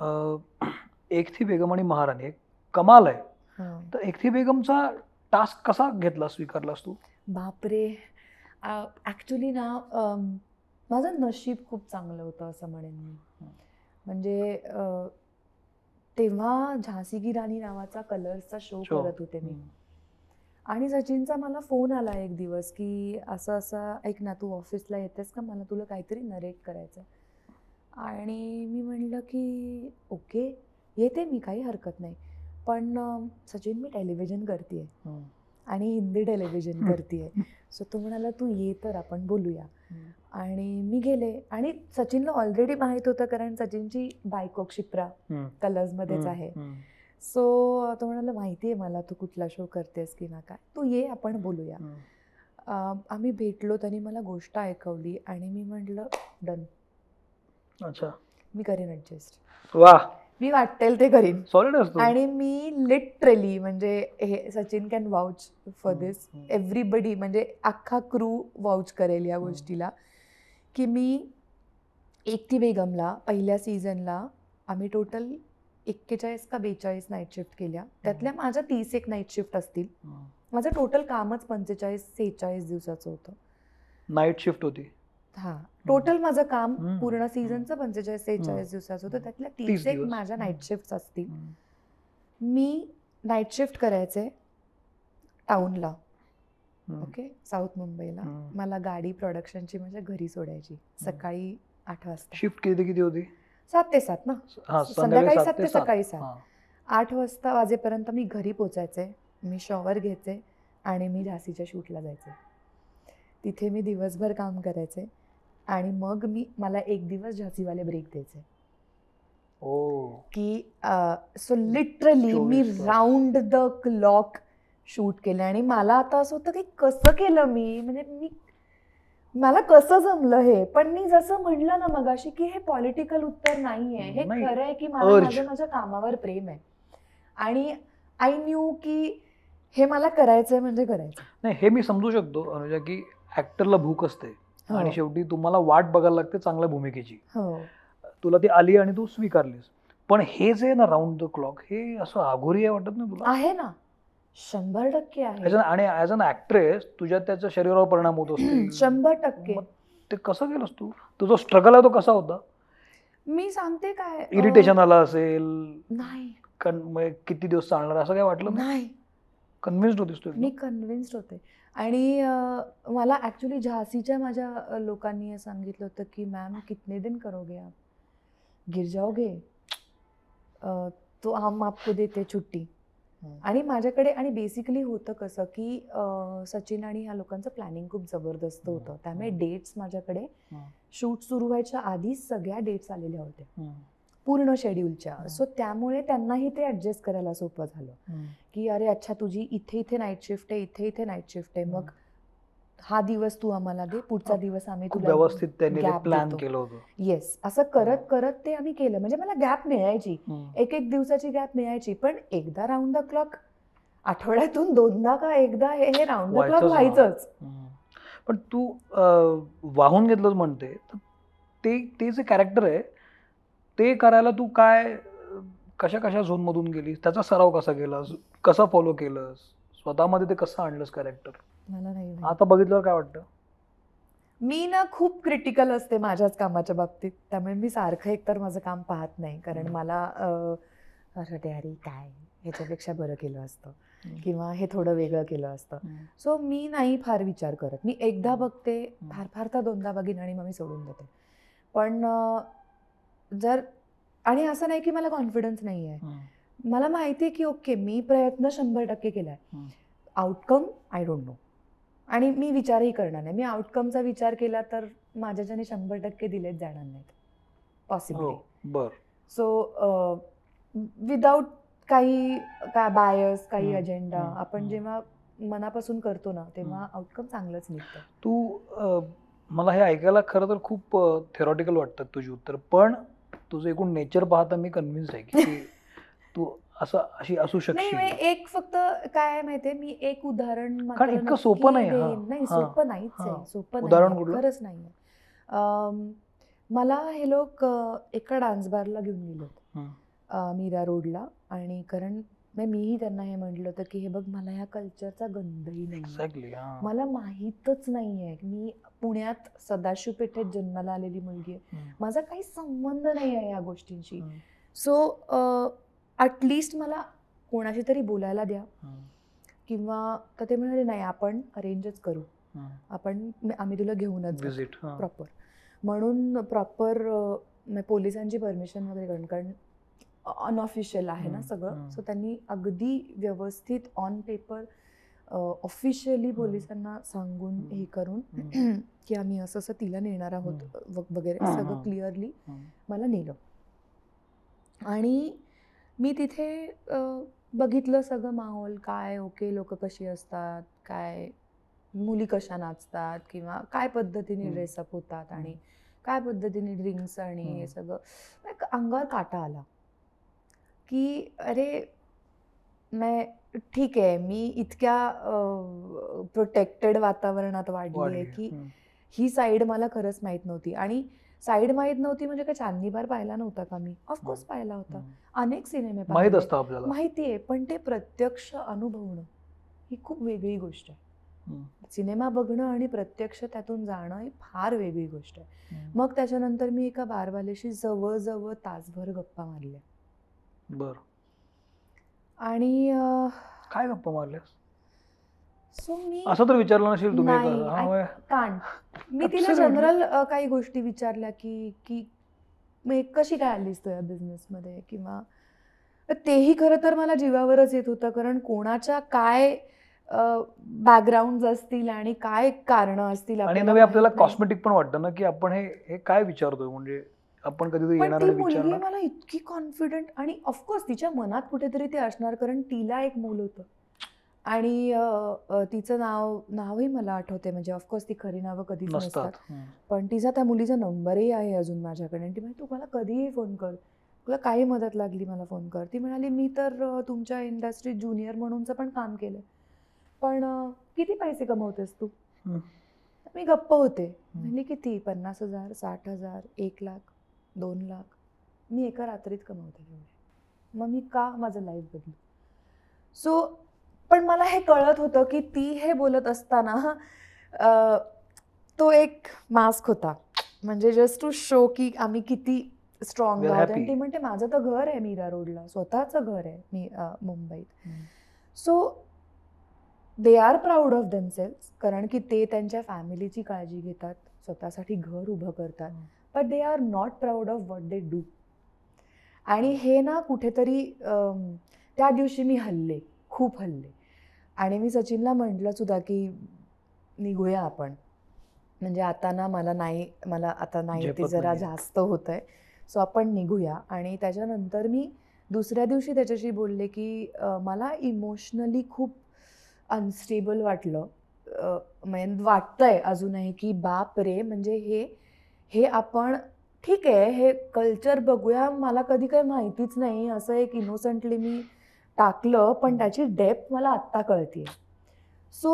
Speaker 1: हो,
Speaker 2: एक थी बेगम आणि महाराणी. एक कमाल आहे.
Speaker 1: हो.
Speaker 2: तर एक थी बेगमचा टास्क कसा घेतला स्वीकारलास तू?
Speaker 1: बापरे. ॲक्च्युली ना माझं नशीब खूप चांगलं होतं असं म्हणेन मी. म्हणजे तेव्हा झांसी की राणी नावाचा कलर्सचा शो. करत होते मी. आणि सचिनचा मला फोन आला एक दिवस की असं असं ऐक ना तू ऑफिसला येतेस का मला तुला काहीतरी नरेट करायचं आणि मी म्हणलं की ओके येते मी काही हरकत नाही पण सचिन मी टेलिव्हिजन करते. आणि हिंदी टेलिव्हिजन. करते सो तो म्हणाला तू ये तर आपण बोलूया. आणि मी गेले. आणि सचिनला ऑलरेडी माहीत होतं कारण सचिनची बायको क्षिप्रा. कलर्समध्येच. आहे. सो तो म्हणाला माहिती आहे मला तू कुठला शो करतेस किंवा काय. तू ये आपण बोलूया. आम्ही भेटलो त्यांनी मला गोष्ट ऐकवली आणि मी म्हटलं डन.
Speaker 2: अच्छा.
Speaker 1: मी करीन ॲडजस्ट
Speaker 2: वा
Speaker 1: मी वाटेल ते करीन.
Speaker 2: सॉलिड असतो.
Speaker 1: आणि मी लिटरली म्हणजे हे Sachin can vouch for this. Everybody म्हणजे अख्खा क्रू वाउच करेल या. गोष्टीला. की मी एकती बेगमला पहिल्या सीझनला आम्ही टोटल एक्केचाळीस का बेचाळीस नाईट शिफ्ट केल्या. त्यातल्या माझ्या तीस एक नाईट शिफ्ट असतील. माझं टोटल कामच पंचेचाळीस सेहेचाळीस दिवसाचं होतं.
Speaker 2: नाईट शिफ्ट होती.
Speaker 1: हां. टोटल माझं काम. पूर्ण सीझनचं पंचेचाळीस सेहेचाळीस दिवसाचं होतं. त्यातल्या
Speaker 2: तीस
Speaker 1: एक. माझ्या. नाईट शिफ्ट असतील. मी नाईट शिफ्ट करायचे टाऊनला
Speaker 2: हं.
Speaker 1: ओके साऊथ मुंबईला. मला गाडी प्रोडक्शनची माझ्या घरी सोडायची. सकाळी आठ वाजता.
Speaker 2: शिफ्ट किती किती होती?
Speaker 1: सात ते सात ना? संध्याकाळी सात ते सकाळी सात. आठ वाजता वाजेपर्यंत मी घरी पोचायचे. मी शॉवर घ्यायचे आणि मी झाशीच्या शूटला जायचे. तिथे मी दिवसभर काम करायचे. आणि मग मी मला एक दिवस झाशीवाले ब्रेक द्यायचे की सो लिटरली मी. राऊंड द क्लॉक शूट केलं आणि मला आता असं होतं की कसं केलं मी म्हणजे मी मला कसं जमलं हे पण मी जसं म्हणलं ना मगाशी की हे पॉलिटिकल उत्तर नाहीये हे. खरं आहे की मला
Speaker 2: Urge.
Speaker 1: माझं माझ्या कामावर प्रेम आहे आणि आय न्यू की हे मला करायचंय म्हणजे करायचं
Speaker 2: नाही हे मी समजू शकतो अनुजा की ऍक्टरला भूक असते. आणि शेवटी तुम्हाला वाट बघायला लागते चांगल्या भूमिकेची.
Speaker 1: हो.
Speaker 2: तुला ती आली आणि तू स्वीकारलीस. पण हे जे ना राऊंड द क्लॉक हे असं आघोरी आहे वाटत नाही तुला?
Speaker 1: आहे ना. शंभर टक्के आहे.
Speaker 2: आणि ऍज अन ऍक्ट्रेस तुझ्या त्याच्या शरीरावर परिणाम होत असतो
Speaker 1: शंभर टक्के.
Speaker 2: ते कसं केलंस तू? तुझा स्ट्रगल आहे तो कसा होता?
Speaker 1: मी सांगते काय
Speaker 2: इरिटेशन आलं असेल.
Speaker 1: नाही.
Speaker 2: किती दिवस चालणार असं काय वाटलं
Speaker 1: नाही?
Speaker 2: कन्व्हिन्स्ड होतीस तू
Speaker 1: मी? कन्व्हिन्स्ड होते. आणि मला ॲक्च्युली झाशीच्या माझ्या लोकांनी हे सांगितलं होतं की मॅम कितने दिन करोगे आप गिर जाओगे अं, तो हम आपको देते छुट्टी
Speaker 2: हम्म.
Speaker 1: आणि माझ्याकडे आणि बेसिकली होतं कसं की अं, सचिन आणि ह्या लोकांचं प्लॅनिंग खूप जबरदस्त होतं
Speaker 2: हम्म.
Speaker 1: त्यामुळे. डेट्स माझ्याकडे
Speaker 2: हम्म.
Speaker 1: शूट सुरू व्हायच्या आधीच सगळ्या डेट्स आलेल्या होत्या
Speaker 2: हम्म.
Speaker 1: पूर्ण शेड्यूलच्या. सो त्यामुळे त्यांनाही ते ॲडजस्ट करायला सोपं झालं. की अरे अच्छा तुझी इथे इथे नाईट शिफ्ट आहे इथे इथे नाईट शिफ्ट आहे मग हा दिवस तू आम्हाला दे पुढचा. दिवस आम्ही तुला
Speaker 2: व्यवस्थित त्यांनी प्लॅन
Speaker 1: देतो.
Speaker 2: केलं होतं
Speaker 1: येस असं करत करत ते आम्ही केलं म्हणजे मला गॅप मिळायची. एक एक दिवसाची गॅप मिळायची पण एकदा राऊंड द क्लॉक आठवड्यातून दोनदा का एकदा हे हे राऊंड द क्लॉक
Speaker 2: व्हायचंच. पण तू वाहून घेतलंच म्हणते ते ते जे कॅरेक्टर आहे ते करायला तू काय कशा कशा झोनमधून गेलीस? त्याचा सराव कसा केलास? कसा फॉलो केलंस? स्वतःमध्ये ते कसं आणलंस कॅरेक्टर
Speaker 1: मला नाही.
Speaker 2: आता बघितल्यावर काय वाटतं?
Speaker 1: मी ना खूप क्रिटिकल असते माझ्याच कामाच्या बाबतीत. त्यामुळे मी सारखं एकतर माझं काम पाहत नाही. कारण. मला अं, असं वाटते अरे काय? ह्याच्यापेक्षा बरं केलं असतं. किंवा हे थोडं वेगळं केलं असतं. सो मी नाही फार विचार करत. मी एकदा. बघते. फार फार तर दोनदा बघीन आणि मग मी सोडून देते. पण जर आणि असं नाही की मला कॉन्फिडन्स नाही आहे. मला माहिती आहे की ओके मी प्रयत्न शंभर टक्के केला आहे. आउटकम आय डोंट नो आणि मी विचारही करणार नाही. मी आउटकमचा विचार केला तर माझ्याच्याने शंभर टक्के दिलेच जाणार नाहीत. पॉसिबिलिटी
Speaker 2: बर.
Speaker 1: सो विदाऊट काही काय बायस काही अजेंडा आपण. जेव्हा मनापासून करतो ना तेव्हा. आउटकम चांगलंच निघतं.
Speaker 2: तू मला हे ऐकायला खरं तर खूप थेरॉटिकल वाटतात तुझी उत्तर. पण तुझं एकूण नेचर पाहता मी कन्व्हिन्स आहे की तू असं अशी असू
Speaker 1: नाही म्हणजे एक फक्त काय आहे माहितीये मी एक उदाहरण मात्र
Speaker 2: इतकं सोपं नाही.
Speaker 1: नाही सोपं नाहीच. आहे सोपं
Speaker 2: उदाहरण?
Speaker 1: खरंच अम, मला हे लोक एका डान्स बारला घेऊन गेले मीरा रोडला आणि कारण म्हणजे मीही त्यांना हे म्हटलं होतं की हे बघ मला ह्या कल्चरचा गंधही नाही
Speaker 2: हा
Speaker 1: मला माहीतच नाहीये मी पुण्यात सदाशिव पेठेत जन्माला आलेली मुलगी आहे. माझा काही संबंध नाही आहे या गोष्टींशी. सो ॲटलिस्ट मला कोणाशी तरी बोलायला द्या. किंवा तर ते म्हणाले नाही आपण अरेंजच करू. आपण आम्ही तुला घेऊनच जाऊ."
Speaker 2: विजिट हा.
Speaker 1: प्रॉपर म्हणून प्रॉपर पोलिसांची परमिशन वगैरे कारण अनऑफिशियल आहे ना सगळं. सो त्यांनी अगदी व्यवस्थित ऑन पेपर ऑफिशियली पोलिसांना सांगून. हे करून. की आम्ही असं असं तिला नेणार आहोत वगैरे सगळं. क्लिअरली. मला नेलं आणि मी तिथे बघितलं सगळं माहोल काय ओके लोक कशी असतात काय मुली कशा नाचतात किंवा काय पद्धतीने. ड्रेसअप होतात आणि काय पद्धतीने ड्रिंक्स आणि हे. सगळं एक अंगावर काटा आला की अरे मैं ठीक आहे मी इतक्या प्रोटेक्टेड वातावरणात वाढली आहे. की. ही साईड मला खरंच माहीत नव्हती आणि साईड माहीत नव्हती म्हणजे काय चांदणी बार पाहिला नव्हता का मी ऑफकोर्स. पाहिला होता. अनेक सिनेमे
Speaker 2: माहीत. असतं आपल्याला
Speaker 1: माहिती आहे पण ते प्रत्यक्ष अनुभवणं ही खूप वेगळी गोष्ट आहे. सिनेमा बघणं आणि प्रत्यक्ष त्यातून जाणं ही फार वेगळी गोष्ट आहे. मग त्याच्यानंतर मी एका बारवाल्याशी जवळजवळ तासभर गप्पा मारल्या
Speaker 2: बर
Speaker 1: आणि अं,
Speaker 2: काय गप्पा मारल्यास
Speaker 1: सो मी
Speaker 2: असं तर विचारलं नसेल तुम्ही
Speaker 1: नाही,
Speaker 2: एका- हा,
Speaker 1: I-
Speaker 2: होय.
Speaker 1: कांट मी तिला
Speaker 2: Absolutely.
Speaker 1: जनरल काही गोष्टी विचारल्या की की मग कशी काय आलीस तू या बिझनेसमध्ये किंवा तेही खरं तर मला जीवावरच येत होतं कारण कोणाच्या काय बॅकग्राऊंड असतील आणि काय कारणं असतील
Speaker 2: आणि
Speaker 1: आपल्याला
Speaker 2: नवे आपल्याला
Speaker 1: माहीत नाही.
Speaker 2: कॉस्मेटिक पण वाटतं ना की आपण हे हे काय विचारतोय म्हणजे आपण
Speaker 1: पण
Speaker 2: येणार
Speaker 1: ती मुलगी मला इतकी कॉन्फिडंट आणि ऑफकोर्स तिच्या मनात कुठेतरी ते असणार कारण तिला एक मूल होतं. आणि तिचं नाव नावही मला आठवते म्हणजे ऑफकोर्स ती खरी नावं कधीच नसतात. पण तिचा त्या मुलीचा नंबरही आहे अजून माझ्याकडे. आणि ती म्हणे तू मला कधीही फोन कर. तुला काही मदत लागली मला फोन कर. ती म्हणाली मी तर तुमच्या इंडस्ट्रीत ज्युनियर म्हणूनचं पण काम केलं पण किती पैसे कमवतेस तू. मी गप्प होते. म्हणली किती? पन्नास हजार साठ हजार एक लाख. दोन लाख. मी एका रात्रीत कमवते तेवढे मग मी का माझं लाईफ बदलू? सो पण मला हे कळत होतं की ती हे बोलत असताना तो एक मास्क होता. म्हणजे जस्ट टू शो की आम्ही किती स्ट्रॉंग आहोत. आणि. ती म्हणते माझं तर घर आहे मीरा रोडला. स्वतःचं घर आहे मी मुंबईत. So they are proud of themselves कारण की ते त्यांच्या फॅमिलीची काळजी घेतात. स्वतःसाठी घर उभं करतात. But they are not proud of what they do आणि हे ना कुठेतरी त्या दिवशी मी हल्ले खूप हल्ले. आणि मी सचिनला म्हटलं सुद्धा की निघूया आपण. म्हणजे आता ना मला नाही मला आता नाही ते जरा. जास्त होत आहे सो आपण निघूया. आणि त्याच्यानंतर मी दुसऱ्या दिवशी त्याच्याशी बोलले की मला इमोशनली खूप अनस्टेबल वाटलं. म्हणजे वाटतंय अजूनही की बाप रे म्हणजे हे हे आपण ठीक आहे हे कल्चर बघूया. मला कधी काही माहितीच नाही. असं एक इनोसंटली मी टाकलं पण त्याची डेप्थ मला आत्ता कळते सो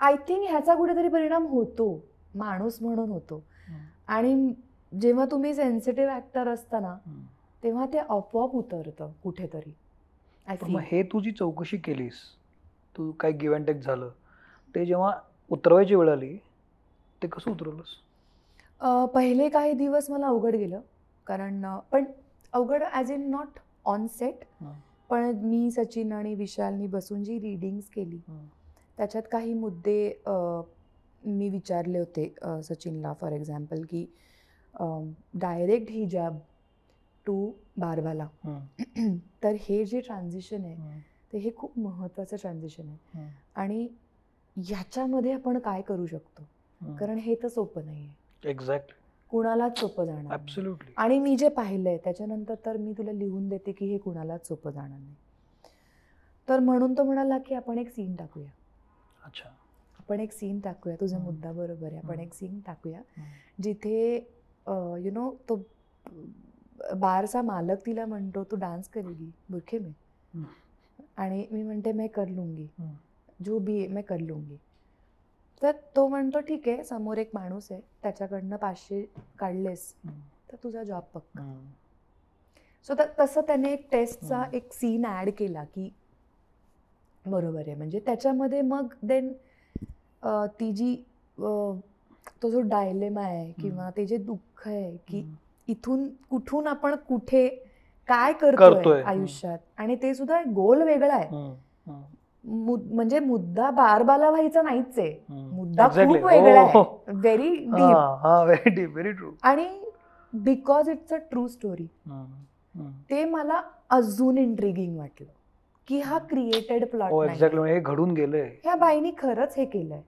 Speaker 1: आय थिंक ह्याचा कुठेतरी परिणाम होतो. माणूस म्हणून होतो. आणि जेव्हा तुम्ही सेन्सिटिव्ह ॲक्टर असताना. तेव्हा ते आपोआप उतरतं कुठेतरी.
Speaker 2: मग हे तू जी चौकशी केलीस तू काय गिव्ह अँड टेक झालं ते जेव्हा उतरवायची वेळ आली ते कसं उतरवलंस?
Speaker 1: अ, पहिले काही दिवस मला अवघड गेलं कारण अ, पण अवघड as in not on set
Speaker 2: हं.
Speaker 1: पण मी सचिन आणि विशालनी बसून जी रीडिंग्स केली
Speaker 2: हं.
Speaker 1: त्याच्यात काही मुद्दे अ, मी विचारले होते अ, सचिनला फॉर एक्झाम्पल की डायरेक्ट हिजाब टू बारबाला
Speaker 2: हं.
Speaker 1: तर हे जे ट्रान्झिशन आहे
Speaker 2: हं.
Speaker 1: ते हे खूप महत्त्वाचं ट्रान्झिशन आहे
Speaker 2: हं.
Speaker 1: आणि ह्याच्यामध्ये आपण काय करू शकतो
Speaker 2: हं.
Speaker 1: कारण हे तर सोपं नाही आहे
Speaker 2: एक्झॅक्ट
Speaker 1: कुणालाच सोपं जाणार आणि मी जे पाहिलंय त्याच्यानंतर तर मी तुला लिहून देते की हे कुणालाच सोपं जाणार नाही. तर म्हणून तो म्हणाला की आपण एक सीन टाकूया.
Speaker 2: अच्छा.
Speaker 1: आपण एक सीन टाकूया. तुझा. मुद्दा बरोबर आहे. आपण. एक सीन टाकूया. जिथे यु नो तो बारचा मालक तिला म्हणतो तू डान्स करेगी. बुरखे में. आणि मी म्हणते मैं कर लूंगी. जो भी मैं कर लूंगी. तर तो म्हणतो ठीक आहे समोर एक माणूस आहे त्याच्याकडनं पाचशे काढलेस. तर तुझा जॉब पक्का. सो तसं त्याने एक टेस्टचा. एक सीन ॲड केला की बरोबर आहे म्हणजे त्याच्यामध्ये मग देन ती जी तो जो डायलेमा आहे किंवा ते जे दुःख आहे की. इथून कुठून आपण कुठे काय
Speaker 2: करतोय.
Speaker 1: आयुष्यात आणि ते सुद्धा गोल वेगळा आहे म्हणजे मुद्दा बारबाला व्हायचा नाहीच आहे. मुद्दा. खूप वेगळा. आहे. व्हेरी डीप
Speaker 2: हा हा व्हेरी डीप व्हेरी ट्रू
Speaker 1: आणि because it's a true story ते मला अजून इंट्रिगिंग वाटलं. की हा क्रिएटेड
Speaker 2: हो
Speaker 1: प्लॉट
Speaker 2: एक्झॅक्टली हे घडून गेलंय.
Speaker 1: ह्या बाईनी खरंच हे केलंय.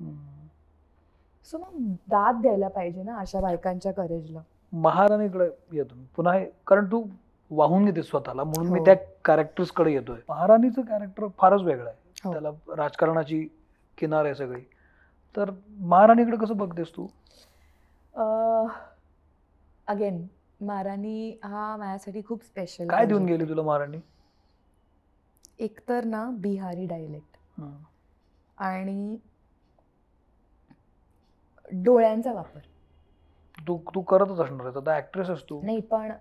Speaker 1: सो मग दाद द्यायला पाहिजे ना अशा बायकांच्या करेजला
Speaker 2: महाराणीकडे येतो पुन्हा कारण तू वाहून घेते स्वतःला. म्हणून मी
Speaker 1: हो.
Speaker 2: त्या कॅरेक्टर्सकडे येतोय. महाराणीचं कॅरेक्टर फारच वेगळं आहे. त्याला राजकारणाची किनार आहे सगळी. तर महाराणीकडे कसं बघतेस तू?
Speaker 1: अगेन महाराणी हा माझ्यासाठी खूप स्पेशल
Speaker 2: काय देऊन गेली तुला महाराणी?
Speaker 1: एकतर ना बिहारी डायलेक्ट
Speaker 2: हं.
Speaker 1: आणि डोळ्यांचा वापर.
Speaker 2: तू तू करतच असणार आहे आता ऍक्ट्रेस आहेस तू.
Speaker 1: नाही पण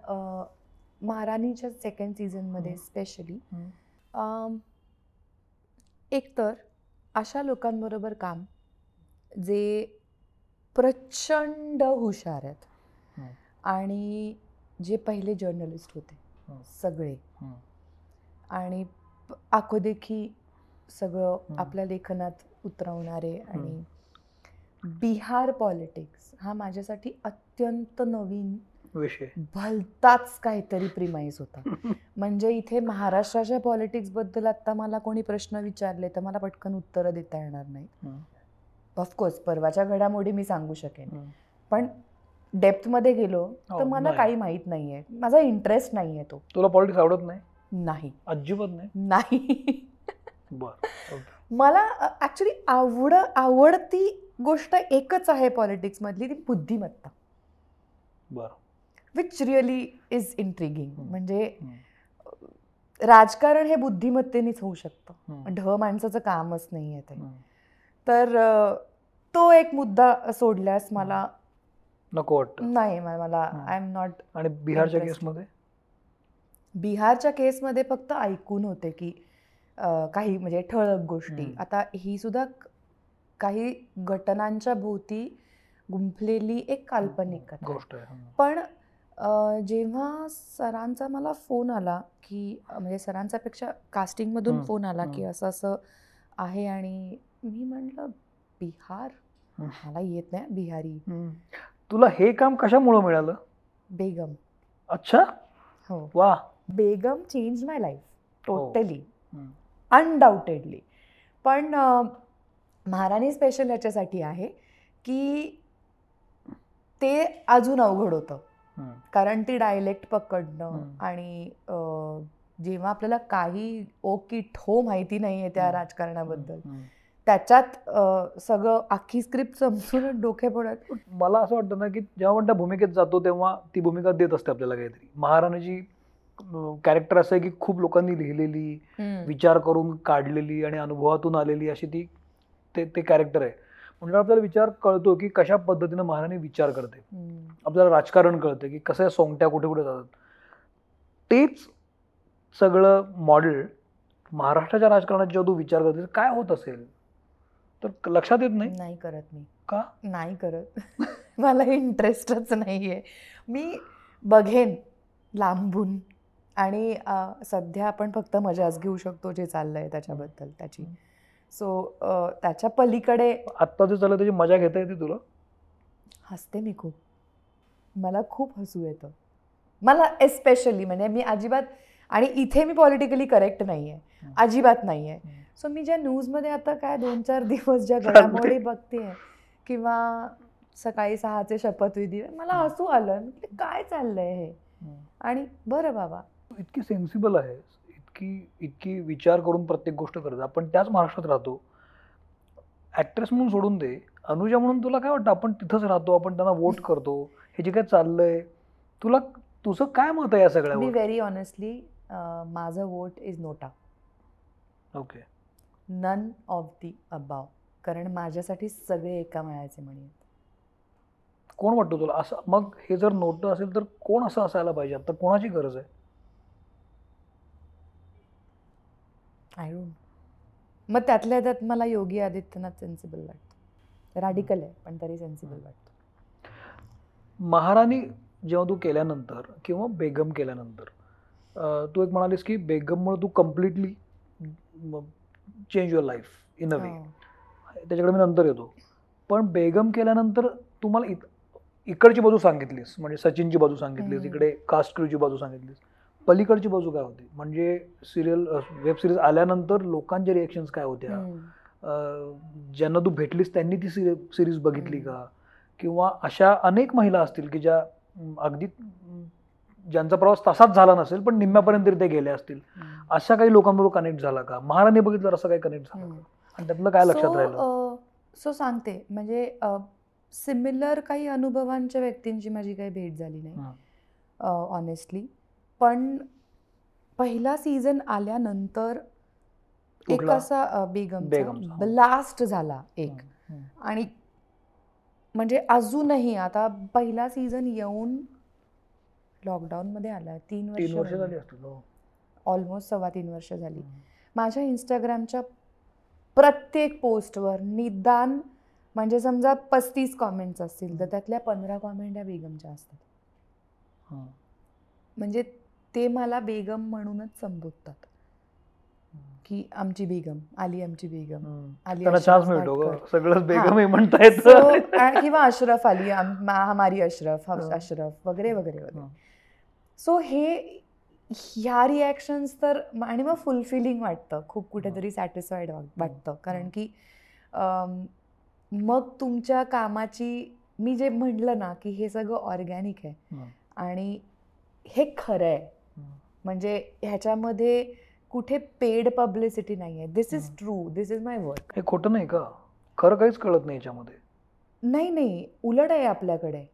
Speaker 1: महाराणीच्या सेकंड सीझनमध्ये
Speaker 2: हं.
Speaker 1: स्पेशली
Speaker 2: हं.
Speaker 1: एकतर अशा लोकांबरोबर काम जे प्रचंड हुशार आहेत. आणि जे पहिले जर्नलिस्ट होते. सगळे. आणि आखोदेखी सगळं. आपल्या लेखनात उतरवणारे आणि बिहार पॉलिटिक्स हा माझ्यासाठी अत्यंत नवीन
Speaker 2: विषय.
Speaker 1: भलताच काहीतरी प्रिमाईज होता. म्हणजे इथे महाराष्ट्राच्या पॉलिटिक्सबद्दल आता मला कोणी प्रश्न विचारले तर मला पटकन उत्तरं देता येणार नाही. ऑफकोर्स परवाच्या घडामोडी मी सांगू शकेन. पण डेप्थमध्ये गेलो तर
Speaker 2: हो,
Speaker 1: मला
Speaker 2: नाही.
Speaker 1: काही माहीत नाहीये. माझा इंटरेस्ट नाहीये तो.
Speaker 2: तुला पॉलिटिक्स आवडत नाही?
Speaker 1: नाही.
Speaker 2: अजिबात नाही?
Speaker 1: नाही.
Speaker 2: बर ओके.
Speaker 1: मला ॲक्च्युली आवड आवडती गोष्ट एकच आहे पॉलिटिक्समधली ती बुद्धिमत्ता.
Speaker 2: बर.
Speaker 1: Which really is intriguing. म्हणजे. राजकारण हे बुद्धिमत्तेनेच होऊ शकतं. ढ माणसाचं कामच नाही आहे ते. तर तो एक मुद्दा सोडल्यास मला
Speaker 2: नको वाटतं
Speaker 1: नाही मला. आय एम नॉट
Speaker 2: आणि बिहारच्या. केसमध्ये
Speaker 1: बिहारच्या केसमध्ये फक्त ऐकून होते की काही म्हणजे ठळक गोष्टी. आता ही सुद्धा काही घटनांच्या भोवती गुंफलेली एक काल्पनिक कथा. पण जेव्हा सरांचा मला फोन आला की म्हणजे सरांचा पेक्षा कास्टिंगमधून फोन आला की. असं असं आहे आणि मी म्हटलं बिहार. मला येत नाही बिहारी.
Speaker 2: तुला हे काम कशामुळं मिळालं
Speaker 1: बेगम
Speaker 2: अच्छा
Speaker 1: हो
Speaker 2: वा
Speaker 1: Begum change my life totally. Undoubtedly पण महाराणी स्पेशल याच्यासाठी आहे की ते अजून अवघड होतं. कारण ती डायलेक्ट पकडणं. आणि जेव्हा आपल्याला काही ओ की ठो माहिती नाही आहे त्या. राजकारणाबद्दल. त्याच्यात सगळं अख्खी स्क्रिप्ट समजून डोके पडत
Speaker 2: मला असं वाटतं ना की जेव्हा आपण त्या भूमिकेत जातो तेव्हा ती भूमिका देत असते आपल्याला काहीतरी महाराणीची कॅरेक्टर असं आहे की खूप लोकांनी लिहिलेली विचार करून काढलेली आणि अनुभवातून आलेली अशी ती ते ते कॅरेक्टर आहे म्हणजे आपल्याला विचार कळतो की कशा पद्धतीनं महाराणी विचार करते. आपल्याला राजकारण कळतं की कसं या सोंगट्या कुठे कुठे जातात. तेच सगळं मॉडेल महाराष्ट्राच्या राजकारणात जेव्हा तू विचार करते काय होत असेल? तर लक्षात येत नाही?
Speaker 1: नाही करत मी.
Speaker 2: का?
Speaker 1: नाही करत. मला इंटरेस्टच नाही आहे मी बघेन लांबून. आणि सध्या आपण फक्त मजाच घेऊ शकतो जे चाललंय त्याच्याबद्दल त्याची. सो त्याच्या पलीकडे
Speaker 2: आत्ता जे चाललं त्याची मजा घेता येते तुला?
Speaker 1: हसते मी खूप. मला खूप हसू येतं. मला एस्पेशली म्हणजे मी अजिबात आणि इथे मी पॉलिटिकली करेक्ट नाही आहे. अजिबात नाही आहे. सो मी ज्या न्यूजमध्ये आता काय दोन चार दिवस ज्या. घडामोडी बघते किंवा सकाळी सहाचे शपथविधी मला. हसू आलं. काय चाललंय हे? आणि बरं बाबा.
Speaker 2: इतकी सेन्सिबल आहे इतकी इतकी विचार करून प्रत्येक गोष्ट करत. आपण त्याच महाराष्ट्रात राहतो. ऍक्ट्रेस म्हणून सोडून दे. अनुजा म्हणून तुला काय वाटतं? आपण तिथंच राहतो आपण त्यांना वोट करतो. हे जे काय चाललंय तुला तुझं काय मत आहे या
Speaker 1: बी
Speaker 2: सगळ्यावर
Speaker 1: व्हेरी ऑनेस्टली माझं vote is NOTA.
Speaker 2: Okay
Speaker 1: none of the above कारण माझ्यासाठी सगळे एका मळ्याचे म्हणे.
Speaker 2: कोण वाटतं तुला? असं मग हे जर नोटं असेल तर कोण असं असायला पाहिजे? आता कोणाची गरज आहे?
Speaker 1: आय डोंट मग त्यातल्या त्यात मला योगी आदित्यनाथ सेन्सिबल वाटतं. रॅडिकल आहे पण तरी सेन्सिबल वाटतं.
Speaker 2: महाराणी जेव्हा तू केल्यानंतर किंवा बेगम केल्यानंतर तू एक म्हणालीस की बेगममुळे तू completely change your life in a way. त्याच्याकडे मी नंतर येतो. पण बेगम केल्यानंतर तुम्हाला इकडची बाजू सांगितलीस म्हणजे सचिनची बाजू सांगितलीस. इकडे कास्ट क्रूची बाजू सांगितलीस. पलीकडची बाजू काय होती? म्हणजे सिरियल वेब सिरीज आल्यानंतर लोकांचे रिएक्शन्स काय होत्या? ज्यांना तू भेटलीस त्यांनी ती सिरीज बघितली. का? किंवा अशा अनेक महिला असतील की ज्या अगदी ज्यांचा प्रवास तसाच झाला नसेल पण निम्म्यापर्यंत ते गेले असतील. अशा काही लोकांबरोबर कनेक्ट झाला का? महाराणी बघितलं असं काही कनेक्ट झालं का? आणि त्यातलं काय लक्षात राहिलं?
Speaker 1: सो सांगते. म्हणजे सिमिलर काही अनुभवांच्या व्यक्तींची माझी काही भेट झाली नाही. ऑनेस्टली पण पहिला सीझन आल्यानंतर एक
Speaker 2: कुठला?
Speaker 1: असा अ, बेगमचा
Speaker 2: बेगमचा, हो.
Speaker 1: ब्लास्ट झाला एक. आणि म्हणजे अजूनही आता पहिला सीझन येऊन लॉकडाऊनमध्ये आला तीन
Speaker 2: तीन वर्ष
Speaker 1: वर्ष
Speaker 2: झाली असतील हो.
Speaker 1: ऑलमोस्ट सव्वा तीन वर्ष झाली. माझ्या इंस्टाग्रामच्या प्रत्येक पोस्टवर निदान म्हणजे समजा पस्तीस कॉमेंट्स असतील तर त्यातल्या पंधरा कॉमेंट या बेगमच्या असतात. म्हणजे ते मला बेगम म्हणूनच संबोधतात की आमची बेगम आली आमची बेगम. आली.
Speaker 2: सगळंच बेगम
Speaker 1: हां.
Speaker 2: म्हणता येतं
Speaker 1: किंवा अशरफ आली हमारी अशरफ. अशरफ वगैरे वगैरे वगैरे. सो हे ह्या रिॲक्शन्स तर आणि मग फुलफिलिंग वाटतं खूप कुठेतरी सॅटिस्फाईड वाटतं कारण की मग तुमच्या कामाची मी जे म्हणलं ना की हे सगळं ऑर्गॅनिक आहे. आणि हे खरं आहे. म्हणजे ह्याच्यामध्ये कुठे पेड पब्लिसिटी नाही आहे this is. True this is my work
Speaker 2: हे खोटं नाही का खरं काहीच कळत नाही याच्यामध्ये
Speaker 1: नाही नाही उलट आहे आपल्याकडे.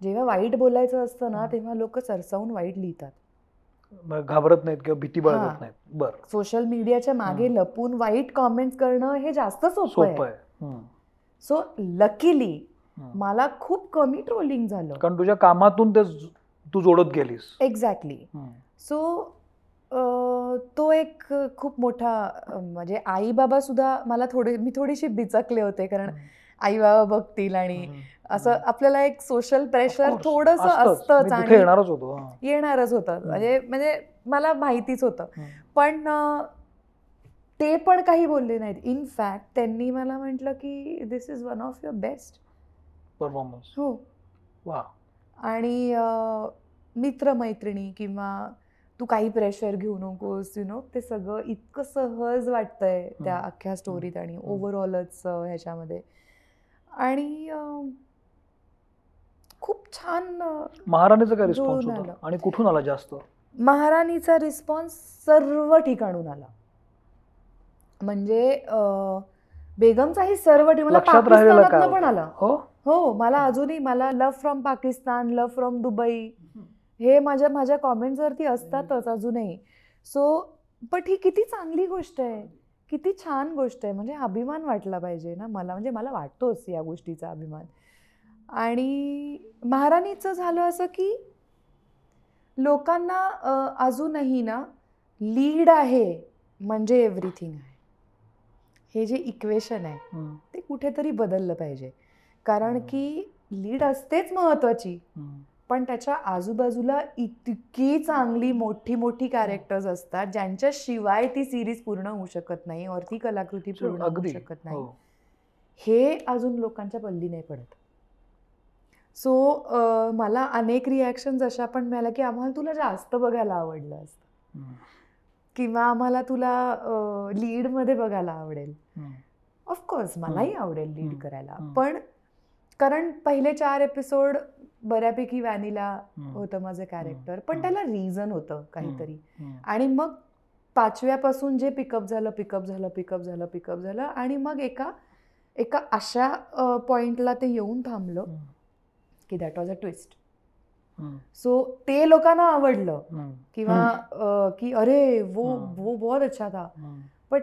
Speaker 1: जेव्हा वाईट बोलायचं असतं ना. तेव्हा लोक सरसावून वाईट लिहितात
Speaker 2: घाबरत नाहीत किंवा भीती. बाळगत नाहीत बर
Speaker 1: सोशल मीडियाच्या मागे. लपून वाईट कॉमेंट्स करणं हे जास्त सोपं
Speaker 2: सोपं
Speaker 1: आहे. So luckily. मला खूप कमी ट्रोलिंग झालं
Speaker 2: कारण तुझ्या कामातून ते तू जोडत गेलीस
Speaker 1: एक्झॅक्टली. सो तो एक खूप मोठा म्हणजे आई बाबा सुद्धा मला थोडे मी थोडीशी बिचकले होते कारण आई बाबा बघतील आणि. असं. आपल्याला एक सोशल प्रेशर. थोडस
Speaker 2: असतंच.
Speaker 1: आणि
Speaker 2: येणारच होतो.
Speaker 1: येणारच होतं म्हणजे म्हणजे मला माहितीच होतं. पण ते पण काही बोलले नाहीत इन फॅक्ट त्यांनी मला म्हटलं की this is one of your best
Speaker 2: performance
Speaker 1: हो
Speaker 2: वा
Speaker 1: आणि मित्रमैत्रिणी किंवा तू काही प्रेशर घेऊ नकोस यु नो ते सगळं इतकं सहज वाटतंय त्या. अख्ख्या स्टोरीत आणि. ओव्हरऑलच ह्याच्यामध्ये आणि खूप छान
Speaker 2: महाराणीचा काय रिस्पॉन्स होता. आणि कुठून आला जास्त
Speaker 1: महाराणीचा रिस्पॉन्स सर्व ठिकाणून आला म्हणजे बेगमचाही सर्व ठिकाण मला पाकिस्तानातनं पण? आला
Speaker 2: हो
Speaker 1: हो मला अजूनही मला love from Pakistan love from Dubai हे माझ्या माझ्या कॉमेंट्सवरती असतातच अजूनही. सो बट ही किती चांगली गोष्ट आहे. किती छान गोष्ट आहे. म्हणजे अभिमान वाटला पाहिजे ना मला. म्हणजे मला वाटतोच या गोष्टीचा अभिमान. आणि महाराणीचं झालं असं की लोकांना अजूनही ना लीड आहे म्हणजे एव्हरीथिंग आहे. हे जे इक्वेशन आहे. ते कुठेतरी बदललं पाहिजे. कारण. की लीड असतेच महत्वाची.
Speaker 2: हम्म.
Speaker 1: पण त्याच्या आजूबाजूला इतकी चांगली मोठी मोठी कॅरेक्टर्स असतात ज्यांच्या शिवाय ती सिरीज पूर्ण होऊ शकत नाही और ती कलाकृती पूर्ण होऊ शकत नाही
Speaker 2: हो
Speaker 1: हे अजून लोकांच्या पल्ली नाही पडत सो मला अनेक रिॲक्शन्स अशा पण मिळाल्या की आम्हाला तुला जास्त बघायला आवडलं असतं. किंवा आम्हाला तुला लीडमध्ये बघायला आवडेल. ऑफकोर्स मलाही आवडेल लीड. करायला. पण कारण पहिले चार एपिसोड बऱ्यापैकी व्हॅनिला. होतं माझं कॅरेक्टर पण. त्याला रिझन होतं काहीतरी. आणि मग पाचव्यापासून जे पिकअप झालं पिकअप झालं पिकअप झालं पिकअप झालं आणि मग एका एका अशा पॉइंटला ते येऊन थांबलं. की that was a twist. So ते लोकांना आवडलं. किंवा की अरे वो. वो बहुत अच्छा था. But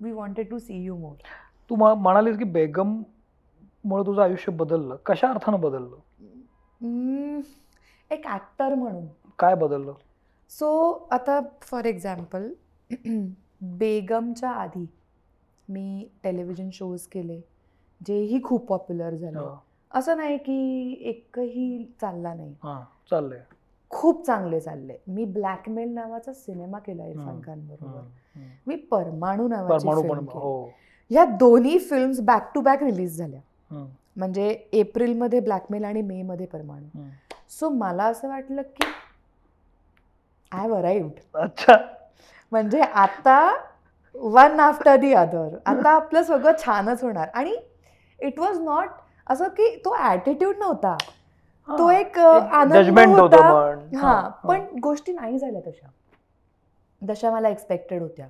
Speaker 1: we wanted to see you more
Speaker 2: तू म्हणालीस की बेगम मुळे तुझं आयुष्य बदललं कशा अर्थानं बदललं
Speaker 1: एक ॲक्टर म्हणून.
Speaker 2: काय बदललं?
Speaker 1: सो आता फॉर एक्झाम्पल बेगमच्या आधी मी टेलिव्हिजन शोज केले जेही खूप पॉप्युलर झाले. असं नाही की एकही चालला नाही.
Speaker 2: हा चाललंय.
Speaker 1: खूप चांगले चालले. मी ब्लॅकमेल नावाचा सिनेमा केला इरफान खान बरोबर. मी परमाणू नावाची.
Speaker 2: हो.
Speaker 1: ह्या दोन्ही films back to back release झाल्या. म्हणजे एप्रिलमध्ये ब्लॅकमेल आणि मे मध्ये परमाणू. सो मला असं वाटलं की आय अराईव्ड
Speaker 2: अच्छा.
Speaker 1: म्हणजे आता वन आफ्टर दी अदर आता आपलं सगळं छानच होणार. आणि इट वॉज नॉट असं की तो ॲटिट्यूड नव्हता. तो एक आनंद
Speaker 2: होतं.
Speaker 1: हा पण गोष्टी नाही झाल्या तशा. जशा मला एक्सपेक्टेड होत्या.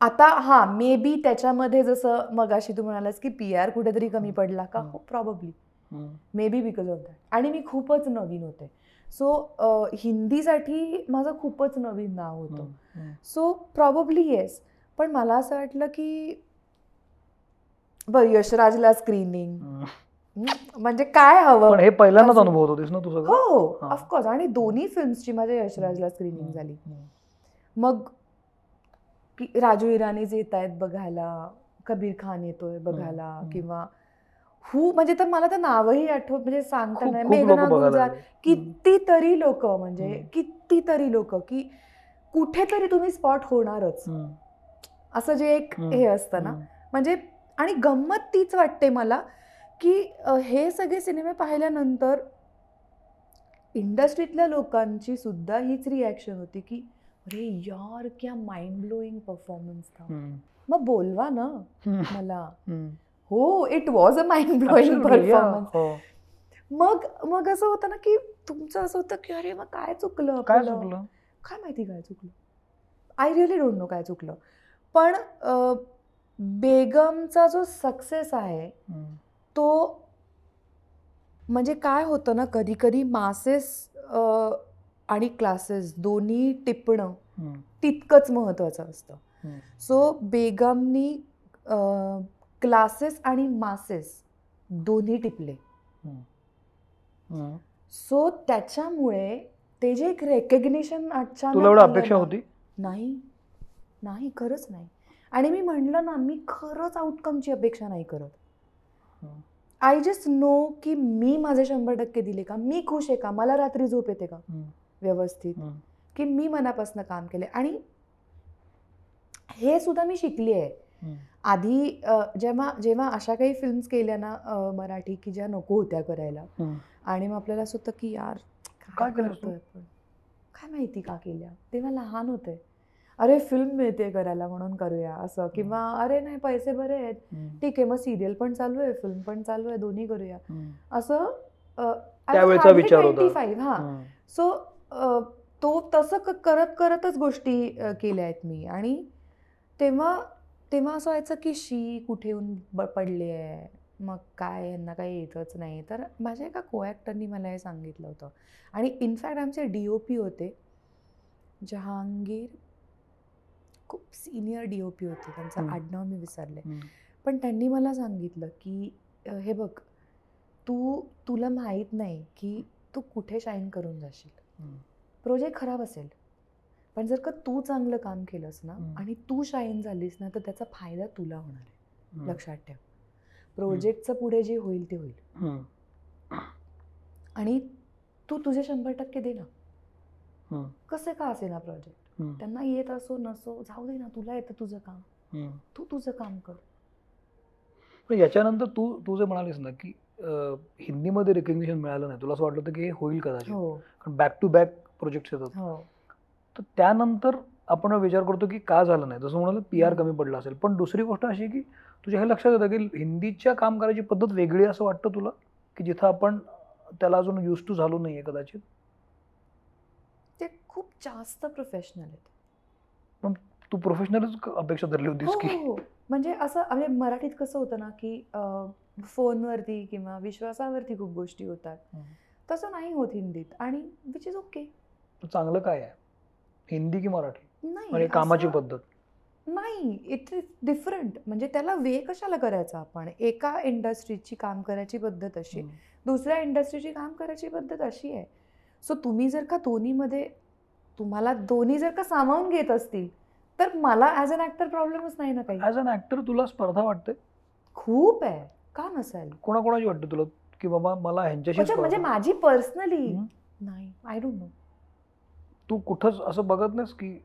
Speaker 1: आता हा मे बी त्याच्यामध्ये जसं मगाशी तू म्हणालास की पी आर कुठेतरी कमी पडला का. हो probably. Maybe because of that आणि मी खूपच नवीन होते. सो हिंदीसाठी माझं खूपच नवीन नाव होतं. सो प्रॉबब्ली येस पण मला असं वाटलं की बरं यशराजला स्क्रीनिंग. म्हणजे काय हवं?
Speaker 2: हे पहिल्यांदाच अनुभवत होतीस ना तू सगळं?
Speaker 1: हो हो.
Speaker 2: हा.
Speaker 1: ऑफकोर्स आणि दोन्ही फिल्म्सची माझ्या यशराजला स्क्रीनिंग. झाली. मग की राजू इराणीज येत आहेत बघायला कबीर खान येतोय बघायला. किंवा हू म्हणजे तर मला तर नावही आठवत म्हणजे सांगता नाही मेघना गुलजार
Speaker 2: लागले.
Speaker 1: कितीतरी लोक म्हणजे. कितीतरी लोक की कुठेतरी तुम्ही स्पॉट होणारच. असं जे एक. हे असतं ना. म्हणजे आणि गंमत तीच वाटते मला की हे सगळे सिनेमे पाहिल्यानंतर इंडस्ट्रीतल्या लोकांची सुद्धा हीच रिॲक्शन होती की अरे यार क्या माइंड ब्लोईंग परफॉर्मन्स था. मग बोलवा ना. मला. हो it was a mind blowing. Performance. मग मग असं होतं ना की तुमचं असं होतं की अरे मग काय चुकलं
Speaker 2: काय? चुकलं
Speaker 1: काय माहिती काय चुकलं आय रिअली डोंट नो काय चुकलं पण बेगमचा जो सक्सेस आहे तो म्हणजे काय होतं ना कधी कधी मासेस आणि क्लासेस दोन्ही टिपणं तितकंच महत्त्वाचं असतं. सो बेगमनी क्लासेस आणि मासेस दोन्ही टिपले. सो त्याच्यामुळे ते जे एक रेकग्निशन आलं
Speaker 2: अपेक्षा होती?
Speaker 1: नाही. नाही खरंच नाही. आणि मी म्हणलं ना मी खरंच आउटकमची अपेक्षा नाही करत. आय जस्ट नो की मी माझे शंभर टक्के दिले का? मी खुश आहे का? मला रात्री झोप येते का. व्यवस्थित. की मी मनापासून काम केले आणि हे सुद्धा मी शिकली आहे. आधी जेव्हा जेव्हा अशा काही फिल्म्स केल्या ना मराठी की ज्या नको होत्या करायला. आणि मग आपल्याला असं होतं की यार
Speaker 2: काय?
Speaker 1: करतोय काय माहिती का केल्या तेव्हा लहान होते अरे फिल्म मिळते करायला म्हणून करूया असं किंवा अरे नाही पैसे बरे आहेत. ठीक आहे मग सिरियल पण चालू आहे फिल्म पण चालू आहे दोन्ही करूया. असं
Speaker 2: होता.
Speaker 1: 25, हा. सो तो तसं क- करत करतच गोष्टी केल्या आहेत मी. आणि तेव्हा तेव्हा असं व्हायचं की शी कुठे येऊन ब पडली आहे मग काय? यांना काही येतच नाही. तर माझ्या एका को ॲक्टरनी मला हे सांगितलं होतं. आणि इनफॅक्ट आमचे डी ओ पी होते. जहांगीर खूप सिनियर डी ओ पी होते. त्यांचं. आडनाव मी विसरले. पण त्यांनी मला सांगितलं की हे बघ तू तुला माहीत नाही की तू कुठे शाईन करून जाशील. प्रोजेक्ट खराब असेल पण जर का तू चांगलं काम केलंस ना. आणि तू शाईन झालीस ना तर त्याचा फायदा तुला होणार आहे. लक्षात ठेव प्रोजेक्टचं पुढे जे होईल ते होईल. आणि तू तुझे शंभर टक्के दे ना. कसे का असे ना प्रोजेक्ट. त्यांना येत असो नसो जाऊ दे ना तुला येतं तुझं काम. तू तुझं काम कर
Speaker 2: याच्यानंतर तू तू जे म्हणालीस ना की हिंदीमध्ये रेकग्निशन मिळालं नाही. तुला असं वाटलं होतं की हे होईल कदाचित.
Speaker 1: हो.
Speaker 2: कारण बॅक टू बॅक प्रोजेक्ट येतात.
Speaker 1: हो.
Speaker 2: तर त्यानंतर आपण विचार करतो की का झालं नाही? जसं म्हणाल पी आर. कमी पडला असेल. पण दुसरी गोष्ट अशी आहे की तुझ्या हे लक्षात येतं की हिंदीच्या काम करायची पद्धत वेगळी आहे असं वाटतं तुला? की जिथं आपण त्याला अजून युज टू झालो नाहीये कदाचित?
Speaker 1: ते खूप जास्त प्रोफेशनल आहेत.
Speaker 2: तू प्रोफेशनलच अपेक्षा धरली होतीस
Speaker 1: हो
Speaker 2: की.
Speaker 1: म्हणजे असं म्हणजे मराठीत कसं होतं ना की फोनवरती किंवा विश्वासावरती खूप गोष्टी होतात. तसं नाही होत हिंदीत आणि विच इज ओके
Speaker 2: चांगलं काय आहे? हिंदी की मराठी?
Speaker 1: नाही
Speaker 2: म्हणजे कामाची पद्धत?
Speaker 1: नाही इट इज डिफरंट म्हणजे त्याला वे कशाला करायचा आपण? एका इंडस्ट्रीची काम करायची पद्धत अशी आहे. दुसऱ्या इंडस्ट्रीची काम करायची पद्धत अशी आहे. सो तुम्ही जर का दोन्हीमध्ये तुम्हाला दोन्ही जर का सामावून घेत असतील तर मला ॲज अन ॲक्टर प्रॉब्लेमच नाही ना काही.
Speaker 2: ॲज अन ऍक्टर तुला स्पर्धा वाटते?
Speaker 1: खूप आहे. का नसेल?
Speaker 2: कोणाकोणाची वाटते तुला? की बाबा मला ह्यांच्याशी
Speaker 1: म्हणजे माझी पर्सनली. नाही आय डोंट नो
Speaker 2: तू कुठंच असं बघत नाहीस की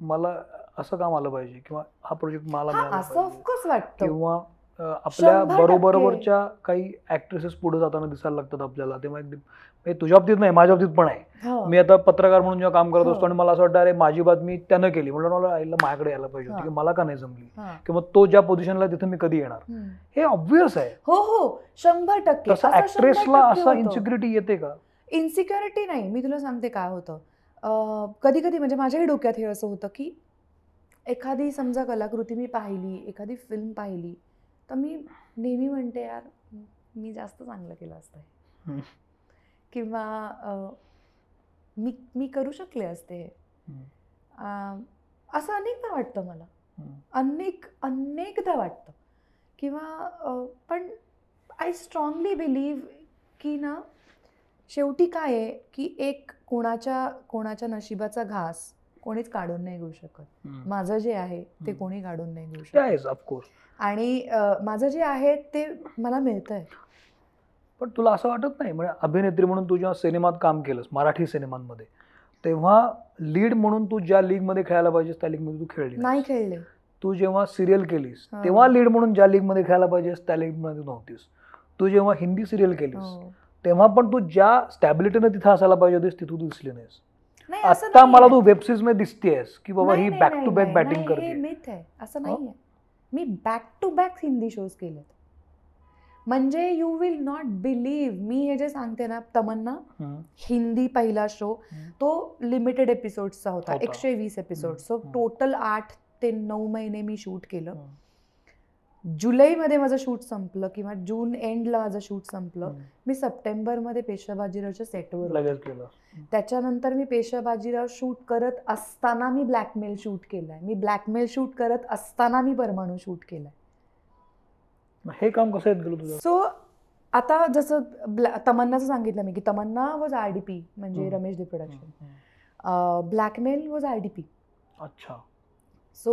Speaker 2: मला असं काम आलं पाहिजे किंवा हा प्रोजेक्ट मला
Speaker 1: असं. ऑफकोर्स वाटतं.
Speaker 2: किंवा आपल्या. बरोबरवरच्या काही ऍक्ट्रेसेस पुढे जाताना दिसायला लागतात आपल्याला तेव्हा एकदम म्हणजे तुझ्या बाबतीत नाही माझ्या बाबतीत पण आहे
Speaker 1: हो.
Speaker 2: मी आता पत्रकार म्हणून जेव्हा काम करत
Speaker 1: हो.
Speaker 2: असतो आणि मला असं वाटतं अरे माझी बातमी त्यानं केली म्हणलं मला आईला माझ्याकडे यायला पाहिजे होती. की मला का नाही जमली. किंवा तो ज्या पोझिशनला तिथे मी कधी येणार. हे ऑब्विस आहे
Speaker 1: हो हो शंभर टक्के
Speaker 2: तसं ऍक्ट्रेसला असं. इन्सिक्युरिटी येते का
Speaker 1: इन्सिक्युरिटी नाही मी तुला सांगते काय होतं कधी कधी म्हणजे माझ्याही डोक्यात हे असं होतं की एखादी समजा कलाकृती मी पाहिली एखादी फिल्म पाहिली तर मी नेहमी म्हणते यार मी जास्त चांगलं केलं असतं. किंवा मी मी करू शकले असते असं अनेकदा वाटतं मला. अनेक अनेकदा वाटतं किंवा पण आय स्ट्रॉंगली बिलीव्ह की ना शेवटी काय आहे की एक कोणाच्या कोणाच्या नशिबाचा घास कोणीच काढून नाही घेऊ शकत. माझं जे आहे ते. कोणी काढून नाही घेऊ शकत
Speaker 2: ऑफकोर्स
Speaker 1: आणि माझं जे आहे ते मला मिळतंय
Speaker 2: पण तुला असं वाटत नाही म्हणजे अभिनेत्री म्हणून तू जेव्हा सिनेमात काम केलंस मराठी सिनेमांमध्ये तेव्हा लीड म्हणून तू ज्या लीगमध्ये खेळायला पाहिजेस त्या लीगमध्ये तू खेळली
Speaker 1: नाही. खेळले
Speaker 2: तू जेव्हा सिरियल केलीस. तेव्हा लीड म्हणून ज्या लीगमध्ये खेळायला पाहिजेस त्या लीगमध्ये तू नव्हतीस तू जेव्हा हिंदी सिरियल केलीस
Speaker 1: हो.
Speaker 2: तेव्हा पण तू ज्या स्टॅबिलिटीने तिथं असायला पाहिजे होतीस तिथं तू दिसली नाहीस आता मला. तू वेब सिरीजमध्ये दिसतेस की बाबा ही बॅक टू बॅक बॅटिंग करते
Speaker 1: आहे असं नाही आहे मी back to back Hindi shows केलेत म्हणजे यू विल नॉट बिलीव्ह मी हे जे सांगते ना तमन्ना. हिंदी पहिला शो. तो लिमिटेड एपिसोडचा होता. एकशे वीस एपिसोड सो. टोटल आठ ते नऊ महिने मी शूट केलं. जुलैमध्ये माझं शूट संपलं किंवा जून एंडला माझं शूट संपलं. मी सप्टेंबरमध्ये पेशवा बाजीरावच्या सेटवर त्याच्यानंतर मी पेशवा बाजीराव शूट करत असताना मी ब्लॅकमेल शूट केलंय. मी ब्लॅकमेल शूट करत असताना मी परमाणू शूट केलंय.
Speaker 2: हे काम कसं येत गेलं तुझं?
Speaker 1: सो आता जसं तमन्नाचं सांगितलं मी की Tamanna was I D P म्हणजे. Ramesh D production. Blackmail was I D P
Speaker 2: अच्छा.
Speaker 1: सो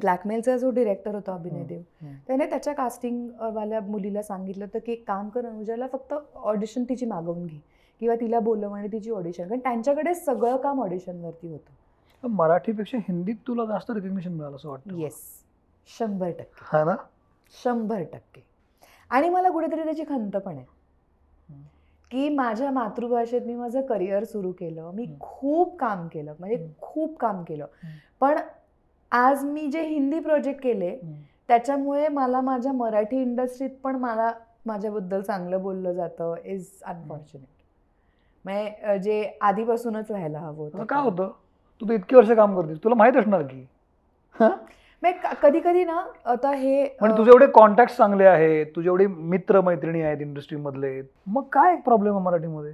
Speaker 1: ब्लॅकमेलचा जो डिरेक्टर होता अभिनय
Speaker 2: हम्म.
Speaker 1: देव
Speaker 2: हम्म.
Speaker 1: त्याने त्याच्या कास्टिंग वाल्या मुलीला सांगितलं होतं की एक काम कर अनुजाला फक्त ऑडिशन तिची मागवून घे किंवा तिला बोलव आणि तिची ऑडिशन कारण त्यांच्याकडे सगळं काम ऑडिशनवरती होतं
Speaker 2: मराठीपेक्षा हिंदीत तुला जास्त रिकग्निशन मिळालं असं वाटतं
Speaker 1: येस शंभर टक्के
Speaker 2: हा ना
Speaker 1: शंभर टक्के आणि मला कुठेतरी त्याची खंत पण आहे. की माझ्या मातृभाषेत मी माझं करिअर सुरू केलं मी. खूप काम केलं म्हणजे. खूप काम केलं. पण आज मी जे हिंदी प्रोजेक्ट केले. त्याच्यामुळे मला माझ्या मराठी इंडस्ट्रीत पण मला माझ्याबद्दल चांगलं बोललं जातं इज अनफॉर्च्युनेट म्हणजे जे आधीपासूनच व्हायला हवं होतं
Speaker 2: काय होतं? तू इतकी वर्ष काम करतेस. तुला माहीत असणार की?
Speaker 1: कधी कधी ना आता हे
Speaker 2: म्हणजे तुझे एवढे कॉन्टॅक्ट चांगले आहेत तुझे एवढे मित्र मैत्रिणी आहेत इंडस्ट्री मधले मग काय प्रॉब्लेम आहे मराठीमध्ये?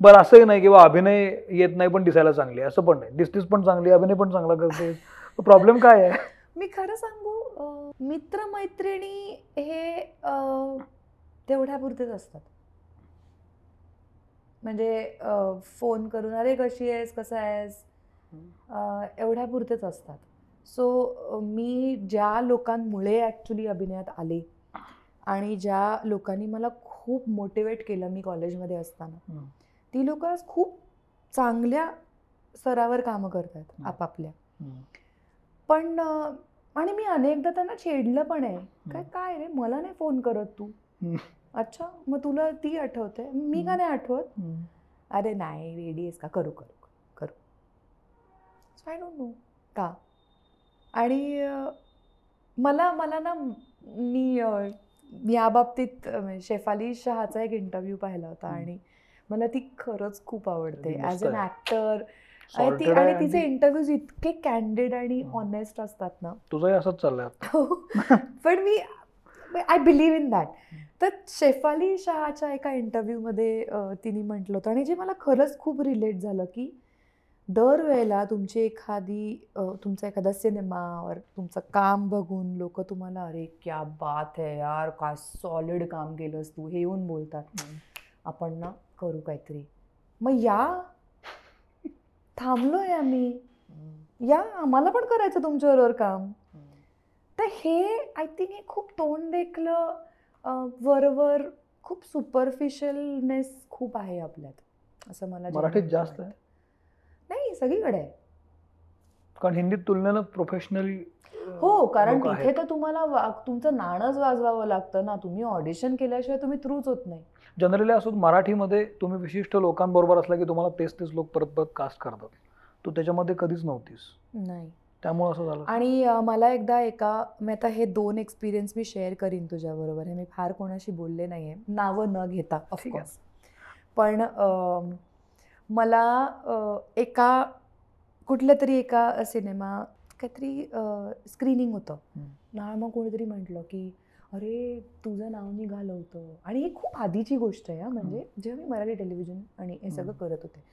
Speaker 2: बरं असंही नाही किंवा अभिनय येत नाही पण दिसायला चांगली असं पण नाही. दिसतीस पण चांगली अभिनय पण चांगला करते प्रॉब्लेम काय आहे
Speaker 1: मी खरं सांगू मित्रमैत्रिणी हे तेवढ्यापुरतेच असतात म्हणजे फोन करून अरे कशी आहेस कसा आहेस एवढ्यापुरतेच असतात सो मी ज्या लोकांमुळे ॲक्च्युली अभिनयात आले आणि ज्या लोकांनी मला खूप मोटिवेट केलं मी कॉलेजमध्ये असताना. ती लोक खूप चांगल्या स्तरावर कामं करतात. आपापल्या. पण आणि मी अनेकदा त्यांना छेडलं पण आहे. काय. काय रे? मला नाही फोन करत तू. अच्छा मग तुला ती आठवते? मी का नाही आठवत. अरे नाही रेडी आहेस का? करू करू करू. सो आय डोंट नो का? आणि मला मला ना मी या बाबतीत म्हणजे शेफाली शहाचा एक इंटरव्ह्यू पाहिला होता. आणि मला ती खरंच खूप आवडते. As an. ॲक्टर आणि ती आणि तिचे इंटरव्ह्यूज इतके कॅन्डिड आणि. ऑनेस्ट असतात ना.
Speaker 2: तुझंही असंच चाललंय आता.
Speaker 1: पण मी आय बिलीव्ह इन दॅट तर शेफाली शहाच्या एका इंटरव्ह्यूमध्ये तिने म्हटलं होतं. आणि जे मला खरंच खूप रिलेट झालं की दरवेळेला तुमची एखादी तुमचा एखादा सिनेमावर तुमचं काम बघून लोक तुम्हाला अरे क्या बात है यार काय सॉलिड काम केलंस तू? हे येऊन बोलतात. आपण ना करू काहीतरी. मग या थांबलोय आम्ही. या आम्हाला पण करायचं तुमच्याबरोबर काम. तर हे आय थिंक हे खूप तोंड देखलं वरवर खूप सुपरफिशियलनेस खूप आहे आपल्यात असं मला
Speaker 2: मराठीत जास्त आहे.
Speaker 1: नाही सगळीकडे आहे.
Speaker 2: कारण हिंदीत तुलनेनं प्रोफेशनली
Speaker 1: हो कारण तिथे तर तुम्हाला तुमचं नाणंच वाजवावं लागतं ना. तुम्ही ऑडिशन केल्याशिवाय तुम्ही थ्रूच होत नाही.
Speaker 2: जनरली असं मराठीमध्ये तुम्ही विशिष्ट लोकांबरोबर असला की तुम्हाला तेच तेच लोक परत परत कास्ट करतात. तू त्याच्यामध्ये कधीच नव्हतीस.
Speaker 1: नाही.
Speaker 2: त्यामुळे असं झालं.
Speaker 1: आणि मला एकदा एका मी आता हे दोन एक्सपिरियन्स मी शेअर करीन तुझ्याबरोबर. हे मी फार कोणाशी बोलले नाही आहे नावं न घेता. ऑफकोर्स पण मला एका कुठल्या तरी एका सिनेमा काहीतरी स्क्रीनिंग होतं. ना मग कोणीतरी म्हटलं की अरे तुझं नाव निघालं होतं. आणि ही खूप आधीची गोष्ट आहे हा. म्हणजे जेव्हा मी मराठी टेलिव्हिजन आणि हे सगळं. करत होते.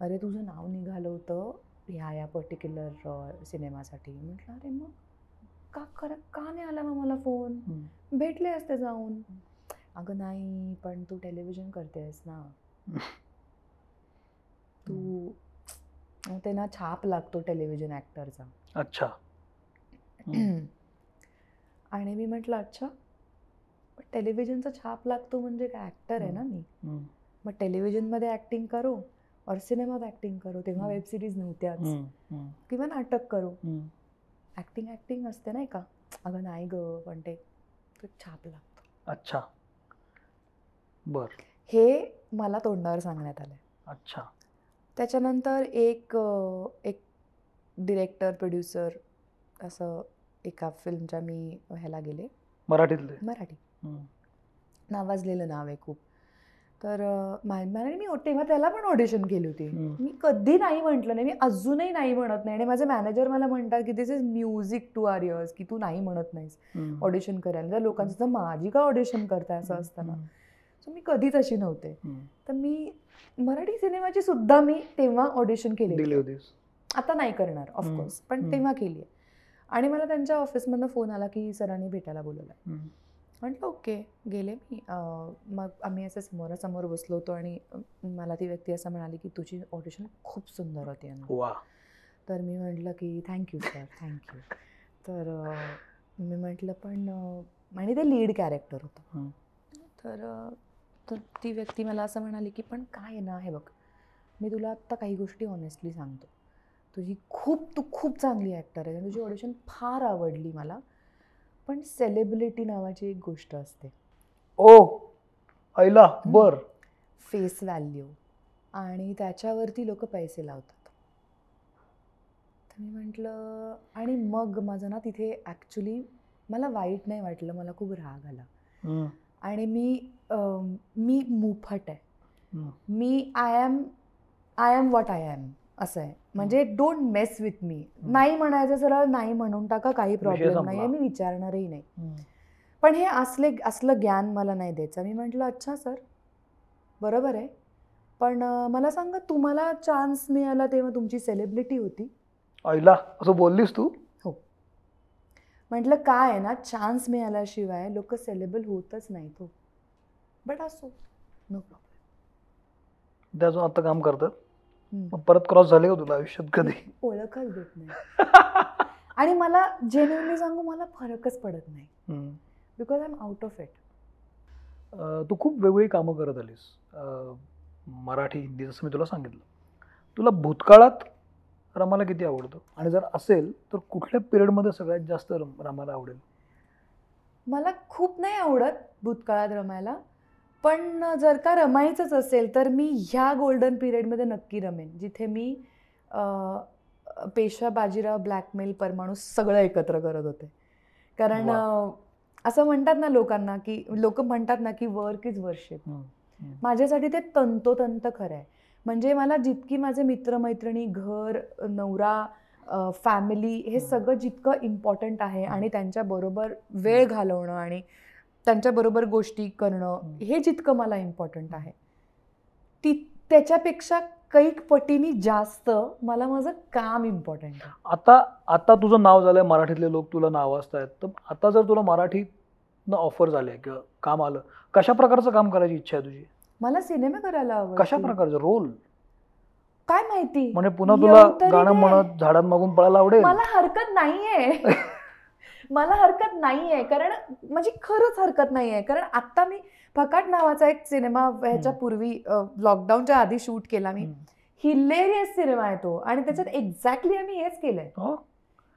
Speaker 1: अरे तुझं नाव निघालं होतं ह्या या पर्टिक्युलर सिनेमासाठी म्हटलं अरे मग का खरं का नाही आला मग मला फोन. भेटले असते जाऊन. अगं नाही पण तू टेलिव्हिजन करतेस ना. तू मग ते ना छाप लागतो टेलिव्हिजन ॲक्टरचा
Speaker 2: अच्छा.
Speaker 1: आणि मी म्हटलं अच्छा टेलिव्हिजनचा छाप लागतो म्हणजे काय ॲक्टर आहे ना मी. मग टेलिव्हिजनमध्ये ॲक्टिंग करू और सिनेमात ॲक्टिंग करू तेव्हा. वेब सिरीज नव्हत्याच.
Speaker 2: हम्म.
Speaker 1: किंवा नाटक करू
Speaker 2: हम्म.
Speaker 1: ॲक्टिंग ॲक्टिंग असते नाही का अगं नाही ग पण ते छाप लागतो
Speaker 2: अच्छा बर
Speaker 1: हे मला तोंडावर सांगण्यात आलं
Speaker 2: अच्छा
Speaker 1: त्याच्यानंतर एक एक डिरेक्टर प्रोड्युसर असं एका फिल्मच्या मी ह्याला गेले.
Speaker 2: मराठीतले?
Speaker 1: मराठी. नावाजलेलं नाव आहे खूप. तर अं, मा- तेव्हा त्याला पण ऑडिशन केली होती. मी कधी नाही म्हटलं नाही मी अजूनही नाही म्हणत नाही. आणि माझे मॅनेजर मला म्हणतात की this is music to our ears की तू नाही म्हणत नाहीस. ऑडिशन करायला. जर लोकांचं तर माझी का ऑडिशन करताय असं असताना. सो मी कधीच अशी नव्हते. तर मी मराठी सिनेमाची सुद्धा मी तेव्हा ऑडिशन केली
Speaker 2: होतीस.
Speaker 1: आता नाही करणार. ऑफकोर्स पण. तेव्हा केली आहे आणि मला त्यांच्या ऑफिसमधनं फोन आला की सरांनी भेटायला बोलवलं. म्हटलं ओके गेले मी मग आम्ही असं समोरासमोर बसलो होतो आणि मला ती व्यक्ती असं म्हणाली की तुझी ऑडिशन खूप सुंदर होती अनु."
Speaker 2: वा
Speaker 1: तर मी म्हटलं की थँक्यू सर थँक्यू तर मी म्हटलं पण आणि ते लीड कॅरेक्टर होतं. तर तर ती व्यक्ती मला असं म्हणाली की पण काय ना हे बघ मी तुला आत्ता काही गोष्टी ऑनेस्टली सांगतो तुझी खूप तू खूप चांगली ॲक्टर आहे आणि तुझी ऑडिशन फार आवडली मला. पण सेलिब्रिटी नावाची एक गोष्ट असते.
Speaker 2: ओ ऐला बर.
Speaker 1: फेस व्हॅल्यू आणि त्याच्यावरती लोक पैसे लावतात. तर मी म्हटलं आणि मग माझं ना तिथे ॲक्च्युली मला वाईट नाही वाटलं मला खूप राग आला. आणि मी मी मुफट आहे. मी I am I am what I am असं आहे. म्हणजे डोंट मेस विथ मी. नाही म्हणायचं सरळ नाही म्हणून टाका काही प्रॉब्लेम. नाही आहे मी विचारणारही नाही. पण हे असले असलं ज्ञान मला नाही द्यायचं. मी म्हटलं अच्छा सर बरोबर आहे. पण मला सांगा तुम्हाला चान्स मिळाला तेव्हा तुमची सेलिब्रिटी होती?
Speaker 2: ऐला असं बोललीस तू?
Speaker 1: म्हटलं काय आहे ना चान्स मिळाल्याशिवाय लोक सेलेबल होतच नाही तो बट असो नो प्रॉब्लेम
Speaker 2: ते अजून आता काम करतात? मग परत क्रॉस झाले का तुला आयुष्यात कधी?
Speaker 1: ओळखच देत नाही. आणि मला जेन्युअनली सांगू मला फरकच पडत नाही. Because I am out of it
Speaker 2: तू खूप वेगवेगळी कामं करत आलीस. मराठी हिंदी जसं मी तुला सांगितलं. तुला भूतकाळात रमाला किती आवडतं? आणि जर असेल तर कुठल्या पिरियडमध्ये सगळ्यात जास्त रम रमाला आवडेल?
Speaker 1: मला खूप नाही आवडत भूतकाळात रमायला. पण जर का रमायचंच असेल तर मी ह्या गोल्डन पिरियडमध्ये नक्की रमेन जिथे मी पेशा बाजीराव ब्लॅकमेल परमाणू सगळं एकत्र करत होते कारण असं म्हणतात ना लोकांना की लोक म्हणतात ना की वर्क इज वर्शिप. माझ्यासाठी ते तंतोतंत खरं आहे म्हणजे मला जितकी माझे मित्रमैत्रिणी घर नवरा फॅमिली हे. सगळं जितकं इम्पॉर्टंट आहे. आणि त्यांच्याबरोबर वेळ घालवणं आणि त्यांच्याबरोबर गोष्टी करणं. हे जितकं मला इम्पॉर्टंट आहे. ती त्याच्यापेक्षा कैक पटीने जास्त मला माझं काम इम्पॉर्टंट आहे.
Speaker 2: आता आता तुझं नाव झालंय मराठीतले लोक तुला नावाजतायत तर आता जर तुला मराठीतनं ऑफर झाले किंवा काम आलं कशा प्रकारचं काम करायची इच्छा आहे तुझी?
Speaker 1: मला सिनेमा करायला
Speaker 2: कशा प्रकारचं? रोल?
Speaker 1: काय माहिती?
Speaker 2: म्हणजे पुन्हा तुला
Speaker 1: तरी
Speaker 2: गाणं. म्हणत झाडांमागून पळायला आवडेल.
Speaker 1: मला हरकत नाहीये. मला हरकत नाहीये कारण म्हणजे खरंच हरकत नाहीये. कारण आता मी फकाट नावाचा एक सिनेमा ह्याच्या. पूर्वी लॉकडाऊनच्या आधी शूट केला मी. हिलेरियस सिनेमा आहे तो. आणि त्याच्यात एक्झॅक्टली आम्ही हेच केलंय.
Speaker 2: हो?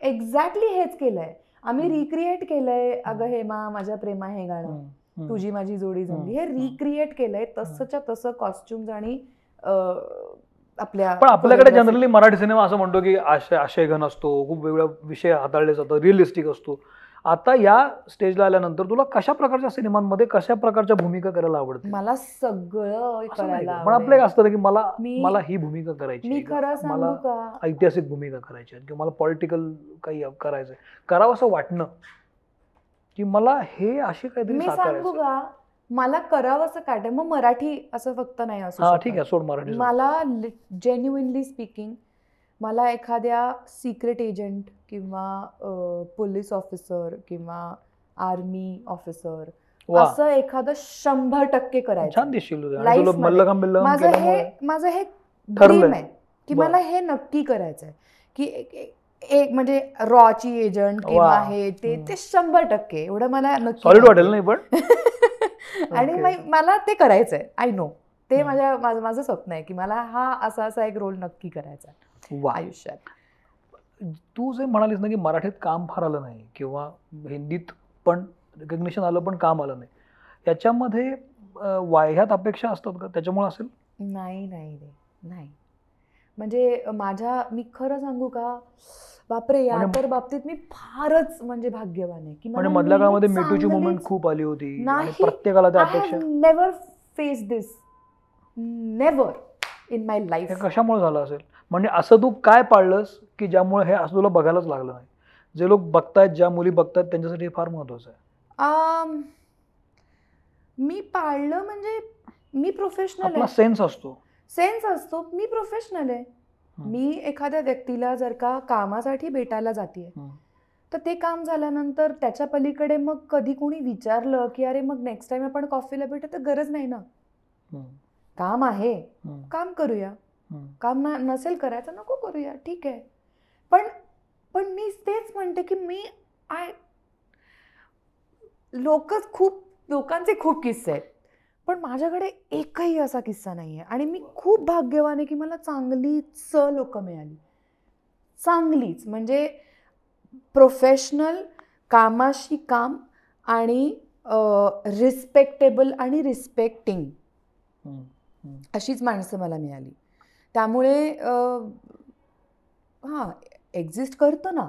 Speaker 1: एक्झॅक्टली हेच केलंय. आम्ही. रिक्रिएट केलंय. अगं हेमा माझ्या प्रेमा हे गाणं. तुझी माझी जोडी जमली हे. रिक्रिएट केलंय. तसंच्या तसं कॉस्ट्युम्स आणि आपल्या
Speaker 2: पण आपल्याकडे. जनरली मराठी सिनेमा असं म्हणतो की आशय आशयघन असतो खूप वेगळा विषय हाताळले जातात रिअलिस्टिक असतो आता या स्टेजला आल्यानंतर तुला कशा प्रकारच्या सिनेमांमध्ये कशा प्रकारच्या भूमिका करायला आवडते
Speaker 1: मला सगळं करायला?
Speaker 2: पण आपलं एक
Speaker 1: आवडेल.
Speaker 2: असतं की मला मला ही भूमिका करायची
Speaker 1: मी
Speaker 2: मला ऐतिहासिक भूमिका करायची किंवा मला पॉलिटिकल काही करायचंय करावं असं वाटणं की मला हे असे काहीतरी
Speaker 1: मी सांगू का मला करावं असं काट मग मराठी असं फक्त नाही असू
Speaker 2: हा. ठीक आहे सोड मराठी
Speaker 1: मला जेन्युइनली स्पीकिंग मला एखाद्या सिक्रेट एजंट किंवा पोलीस ऑफिसर किंवा आर्मी ऑफिसर असं एखादं शंभर टक्के करायचं. माझं हे माझं हे. ड्रीम आहे की. मला हे नक्की करायचं आहे की एक- म्हणजे रॉची एजंट किंवा
Speaker 2: वा.
Speaker 1: हे ते. ते शंभर टक्के. एवढं मला नक्की
Speaker 2: सॉलिड वाटेल नाही पण?
Speaker 1: आणि मला ते करायचंय. आय नो ते
Speaker 2: हम्म.
Speaker 1: माझ्या माझं माझं स्वप्न आहे की मला हा असा असा एक रोल नक्की करायचा आहे
Speaker 2: वा
Speaker 1: आयुष्यात.
Speaker 2: तू जे म्हणालीस ना की मराठीत काम फार आलं नाही किंवा हिंदीत पण रेकग्निशन आलं पण काम आलं नाही याच्यामध्ये अं, वाह्यात अपेक्षा असतात का? त्याच्यामुळे असेल?
Speaker 1: नाही नाही रे. नाही. म्हणजे माझ्या मी खरं सांगू का? बापरे या तर बाबतीत मी फारच म्हणजे भाग्यवान आहे. की
Speaker 2: मधल्या काळामध्ये मेटूची मुवमेंट खूप आली होती. प्रत्येकाला
Speaker 1: never face this never in my life
Speaker 2: हे कशामुळे झालं असेल? म्हणजे असं तू काय पाळलंस की ज्यामुळे हे असं तुला बघायलाच लागलं नाही? जे लोक बघतायत ज्या मुली बघतायत त्यांच्यासाठी हे फार महत्वाचं आहे.
Speaker 1: मी पाळलं म्हणजे मी प्रोफेशनल
Speaker 2: सेन्स असतो.
Speaker 1: सेन्स असतो. मी प्रोफेशनल आहे. मी एखाद्या व्यक्तीला जर का कामासाठी भेटायला जाते. तर ते काम झाल्यानंतर त्याच्या पलीकडे मग कधी कोणी विचारलं की अरे मग नेक्स्ट टाइम आपण कॉफीला भेटू तर गरज नाही ना. काम आहे. काम करूया. काम नसेल करायचं नको करूया ठीक आहे पण पण मी तेच म्हणते की मी आय लोक खूप लोकांचे खूप किस्से आहेत पण माझ्याकडे एकही असा किस्सा नाही आहे आणि मी खूप भाग्यवान आहे की मला चांगलीच लोक मिळाली चांगलीच म्हणजे प्रोफेशनल कामाशी काम आणि रिस्पेक्टेबल आणि रिस्पेक्टिंग. अशीच माणसं मला मिळाली त्यामुळे हां एक्झिस्ट करतं ना.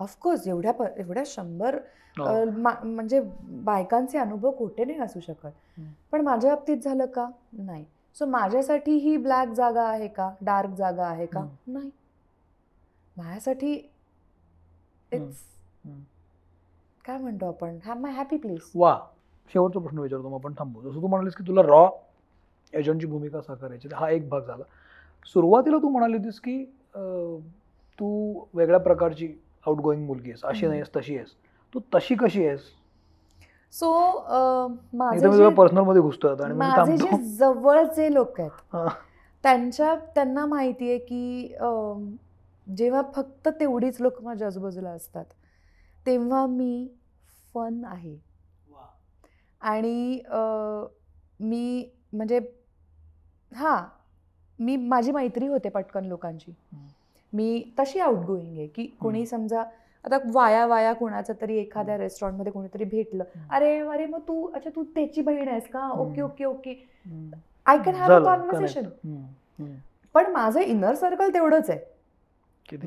Speaker 1: ऑफकोर्स एवढ्या एवढ्या शंभर
Speaker 2: हो.
Speaker 1: म्हणजे बायकांचे अनुभव खोटे नाही असू शकत. पण माझ्या बाबतीत झालं का? नाही. सो माझ्यासाठी ही ब्लॅक जागा आहे का? डार्क जागा आहे का. नाही. माझ्यासाठी इट्स. काय म्हणतो आपण? माय हॅपी प्लेस
Speaker 2: वा. शेवटचा प्रश्न विचारतो मग आपण थांबू. जसं तू म्हणालीस की तुला रॉ एजंटची भूमिका साकारायची हा एक भाग झाला. सुरुवातीला तू म्हणाली होतीस की तू वेगळ्या प्रकारची आउट गोईंग मुलगी आहेस अशी. नाही तशी आहेस तू तशी कशी आहेस
Speaker 1: सो माझे
Speaker 2: एकदम
Speaker 1: जे-
Speaker 2: तुला पर्सनलमध्ये घुसतो
Speaker 1: माझे जे जवळचे लोक आहेत. त्यांच्या त्यांना माहिती आहे की जेव्हा फक्त तेवढीच लोक माझ्या आजूबाजूला असतात तेव्हा मी फन आहे आणि मी म्हणजे हां मी माझी मैत्री होते पटकन लोकांची. मी तशी आउट गोईंग आहे की कोणी. समजा आता वाया वाया कोणाचं तरी एखाद्या रेस्टॉरंटमध्ये कोणीतरी भेटलं. अरे अरे मग तू अच्छा तू त्याची बहीण आहेस का? Okay. Okay okay. I can have a conversation. पण माझं इनर सर्कल तेवढंच आहे.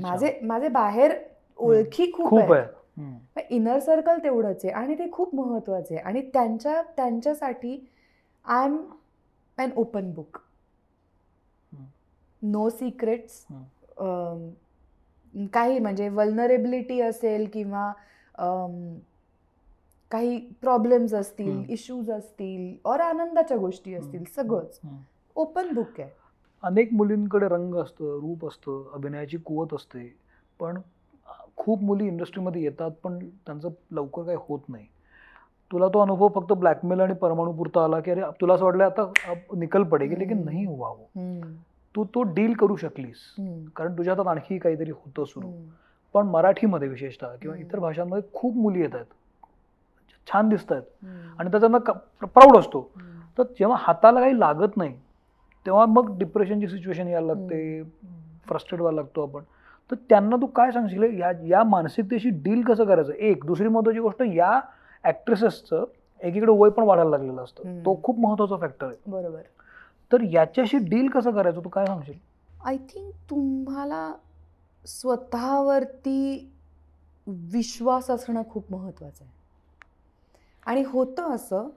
Speaker 1: माझे माझे बाहेर ओळखी खूप
Speaker 2: आहे.
Speaker 1: इनर सर्कल तेवढंच आहे आणि ते खूप महत्त्वाचे आहे. आणि त्यांच्या त्यांच्यासाठी I am an open book no secrets काही म्हणजे वल्नरेबिलिटी असेल किंवा काही प्रॉब्लेम्स असतील. इश्यूज असतील और आनंदाच्या गोष्टी असतील. सगळंच. ओपन बुक आहे
Speaker 2: अनेक मुलींकडे रंग असतं रूप असतं अभिनयाची कुवत असते पण खूप मुली इंडस्ट्रीमध्ये येतात पण त्यांचं लवकर काही होत नाही तुला तो अनुभव फक्त ब्लॅकमेल आणि परमाणूपुरता आला की अरे तुला असं वाटलं आता निकल पडेगी लेकिन. नाही हुआ वो
Speaker 1: हम्म.
Speaker 2: तू तो डील करू शकलीस. कारण तुझ्या हातात आणखी काहीतरी होतं सुरू. पण मराठीमध्ये विशेषतः किंवा. इतर भाषांमध्ये खूप मुली येत आहेत. छान दिसत आहेत. आणि त्याचा प्राऊड असतो. तर जेव्हा हाताला काही लागत नाही तेव्हा मग डिप्रेशनची सिच्युएशन यायला लागते. फ्रस्ट्रेट व्हायला लागतो आपण. तर त्यांना तू काय सांगशील? या या मानसिकतेशी डील कसं करायचं? एक दुसरी महत्वाची गोष्ट या ॲक्ट्रेसेसचं एकीकडे वय पण वाढायला लागलेलं असतं. तो खूप महत्त्वाचा फॅक्टर आहे.
Speaker 1: बरोबर.
Speaker 2: तर याच्याशी डील कसं करायचं? तू काय सांगशील?
Speaker 1: आय थिंक तुम्हाला स्वतःवरती विश्वास असणं खूप महत्त्वाचं आहे. आणि होतं असं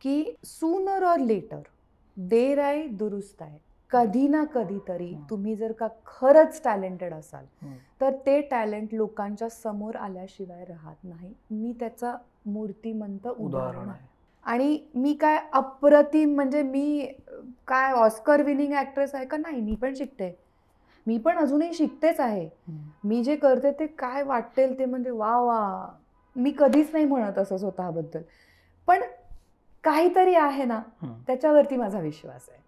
Speaker 1: की सूनर ऑर लेटर देर आहे दुरुस्त आहे. कधी ना कधीतरी. तुम्ही जर का खरंच टॅलेंटेड असाल. तर ते टॅलेंट लोकांच्या समोर आल्याशिवाय राहत नाही. मी त्याचा मूर्तिमंत उदाहरण आहे. आणि मी काय अप्रतिम म्हणजे मी काय ऑस्कर विनिंग ॲक्ट्रेस आहे का? नाही मी पण शिकते. मी पण अजूनही शिकतेच आहे. मी जे करते ते काय वाटेल ते म्हणजे वा वा मी कधीच नाही म्हणत असं स्वतःबद्दल. पण काहीतरी आहे ना. त्याच्यावरती माझा विश्वास आहे.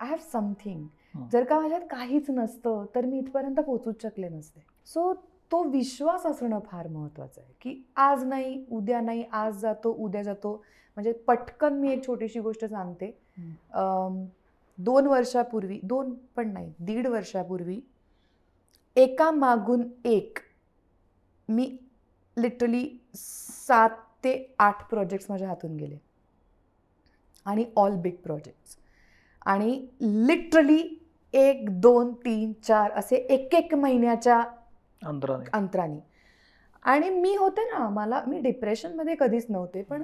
Speaker 1: I have something. जर का माझ्यात काहीच नसतं तर मी इथपर्यंत पोचूच शकले नसते. सो तो विश्वास असणं फार महत्त्वाचं आहे की आज नाही उद्या नाही आज जातो उद्या जातो. म्हणजे पटकन मी एक छोटीशी गोष्ट सांगते. दोन वर्षापूर्वी दोन पण नाही दीड वर्षापूर्वी एका मागून एक मी लिटरली सात ते आठ प्रोजेक्ट्स माझ्या हातून गेले. आणि ऑल बिग प्रोजेक्ट्स आणि लिटरली एक दोन तीन चार असे एक एक महिन्याच्या
Speaker 2: अंतराने.
Speaker 1: अंतराने. आणि मी होते ना मला मी डिप्रेशनमध्ये कधीच नव्हते पण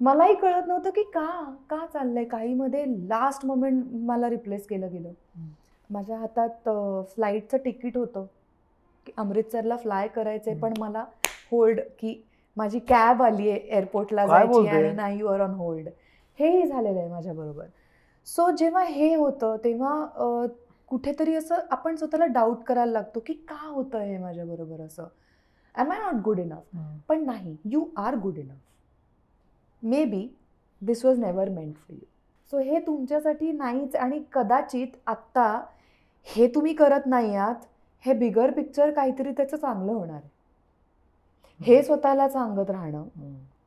Speaker 1: मलाही कळत नव्हतं की का का चाललंय काहीमध्ये लास्ट मोमेंट मला रिप्लेस केलं गेलं. माझ्या हातात फ्लाईटचं तिकीट होतं की अमृतसरला फ्लाय करायचंय पण मला होल्ड की माझी कॅब आली आहे एअरपोर्टला जायची? आणि नाही युअर ऑन होल्ड हेही झालेलं आहे माझ्याबरोबर. सो जेव्हा हे होतं तेव्हा कुठेतरी असं आपण स्वतःला डाऊट करायला लागतो की का होतं हे माझ्याबरोबर असं. Am I not good enough पण नाही you are good enough maybe this was never meant for you so हे तुमच्यासाठी नाहीच आणि कदाचित आत्ता हे तुम्ही करत नाही आहात हे बिगर पिक्चर काहीतरी त्याचं चांगलं होणार आहे. हे स्वतःला सांगत राहणं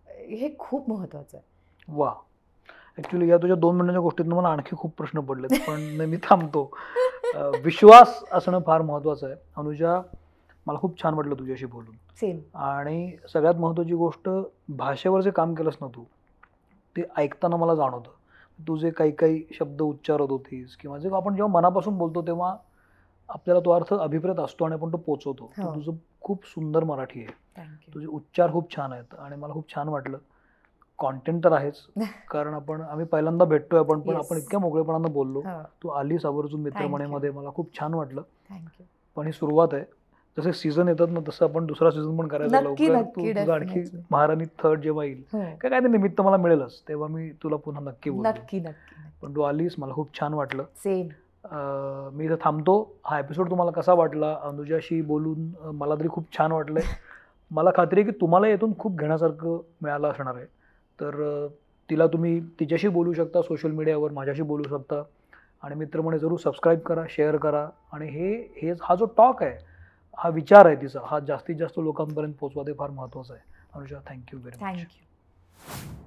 Speaker 1: हे खूप महत्वाचं आहे.
Speaker 2: वा ऍक्च्युली या तुझ्या दोन मिनिटाच्या गोष्टीत मला आणखी खूप प्रश्न पडलेत पण मी थांबतो. विश्वास असणं फार महत्वाचं आहे. अनुजा मला खूप छान वाटलं तुझ्याशी बोलून.
Speaker 1: सेम
Speaker 2: आणि सगळ्यात महत्त्वाची गोष्ट भाषेवर जे काम केलंस ना तू ते ऐकताना मला जाणवतं. तू जे काही काही शब्द उच्चारत होतीस किंवा जे आपण जेव्हा मनापासून बोलतो तेव्हा आपल्याला तो अर्थ अभिप्रेत असतो आणि आपण तो पोचवतो.
Speaker 1: हो.
Speaker 2: तुझं खूप सुंदर मराठी आहे. तुझे उच्चार खूप छान आहेत आणि मला खूप छान वाटलं. कॉन्टेंट तर आहेच. कारण आपण आम्ही पहिल्यांदा भेटतोय आपण पण. आपण इतक्या मोकळेपणानं बोललो.
Speaker 1: हो.
Speaker 2: तू आलीस आवर्जून मित्रमणेमध्ये मला खूप छान वाटलं.
Speaker 1: थँक्यू
Speaker 2: पण ही सुरुवात आहे. जसे सीझन येतात ना तसं आपण दुसरा सीझन पण करायचा लवकर आणखी. महाराणी थर्ड जेव्हा येईल
Speaker 1: हो.
Speaker 2: काय काय ते निमित्त मला मिळेलच. तेव्हा मी तुला पुन्हा नक्की बोलतो.
Speaker 1: नक्की नक्की
Speaker 2: पण तू आलीस मला खूप छान वाटलं.
Speaker 1: सेम
Speaker 2: मी इथं थांबतो. हा एपिसोड तुम्हाला कसा वाटला अनुजाशी बोलून मला तरी खूप छान वाटलंय. मला खात्री आहे की तुम्हाला यातून खूप घेण्यासारखं मिळालं असणार आहे. तर तिला तुम्ही तिच्याशी बोलू शकता सोशल मीडियावर माझ्याशी बोलू शकता. आणि मित्रमणे जरूर सबस्क्राईब करा शेअर करा. आणि हे हे हा जो टॉक आहे हा विचार आहे तिचा हा जास्तीत जास्त लोकांपर्यंत पोहोचवा ते फार महत्त्वाचं आहे. Anusha thank you very much
Speaker 1: thank you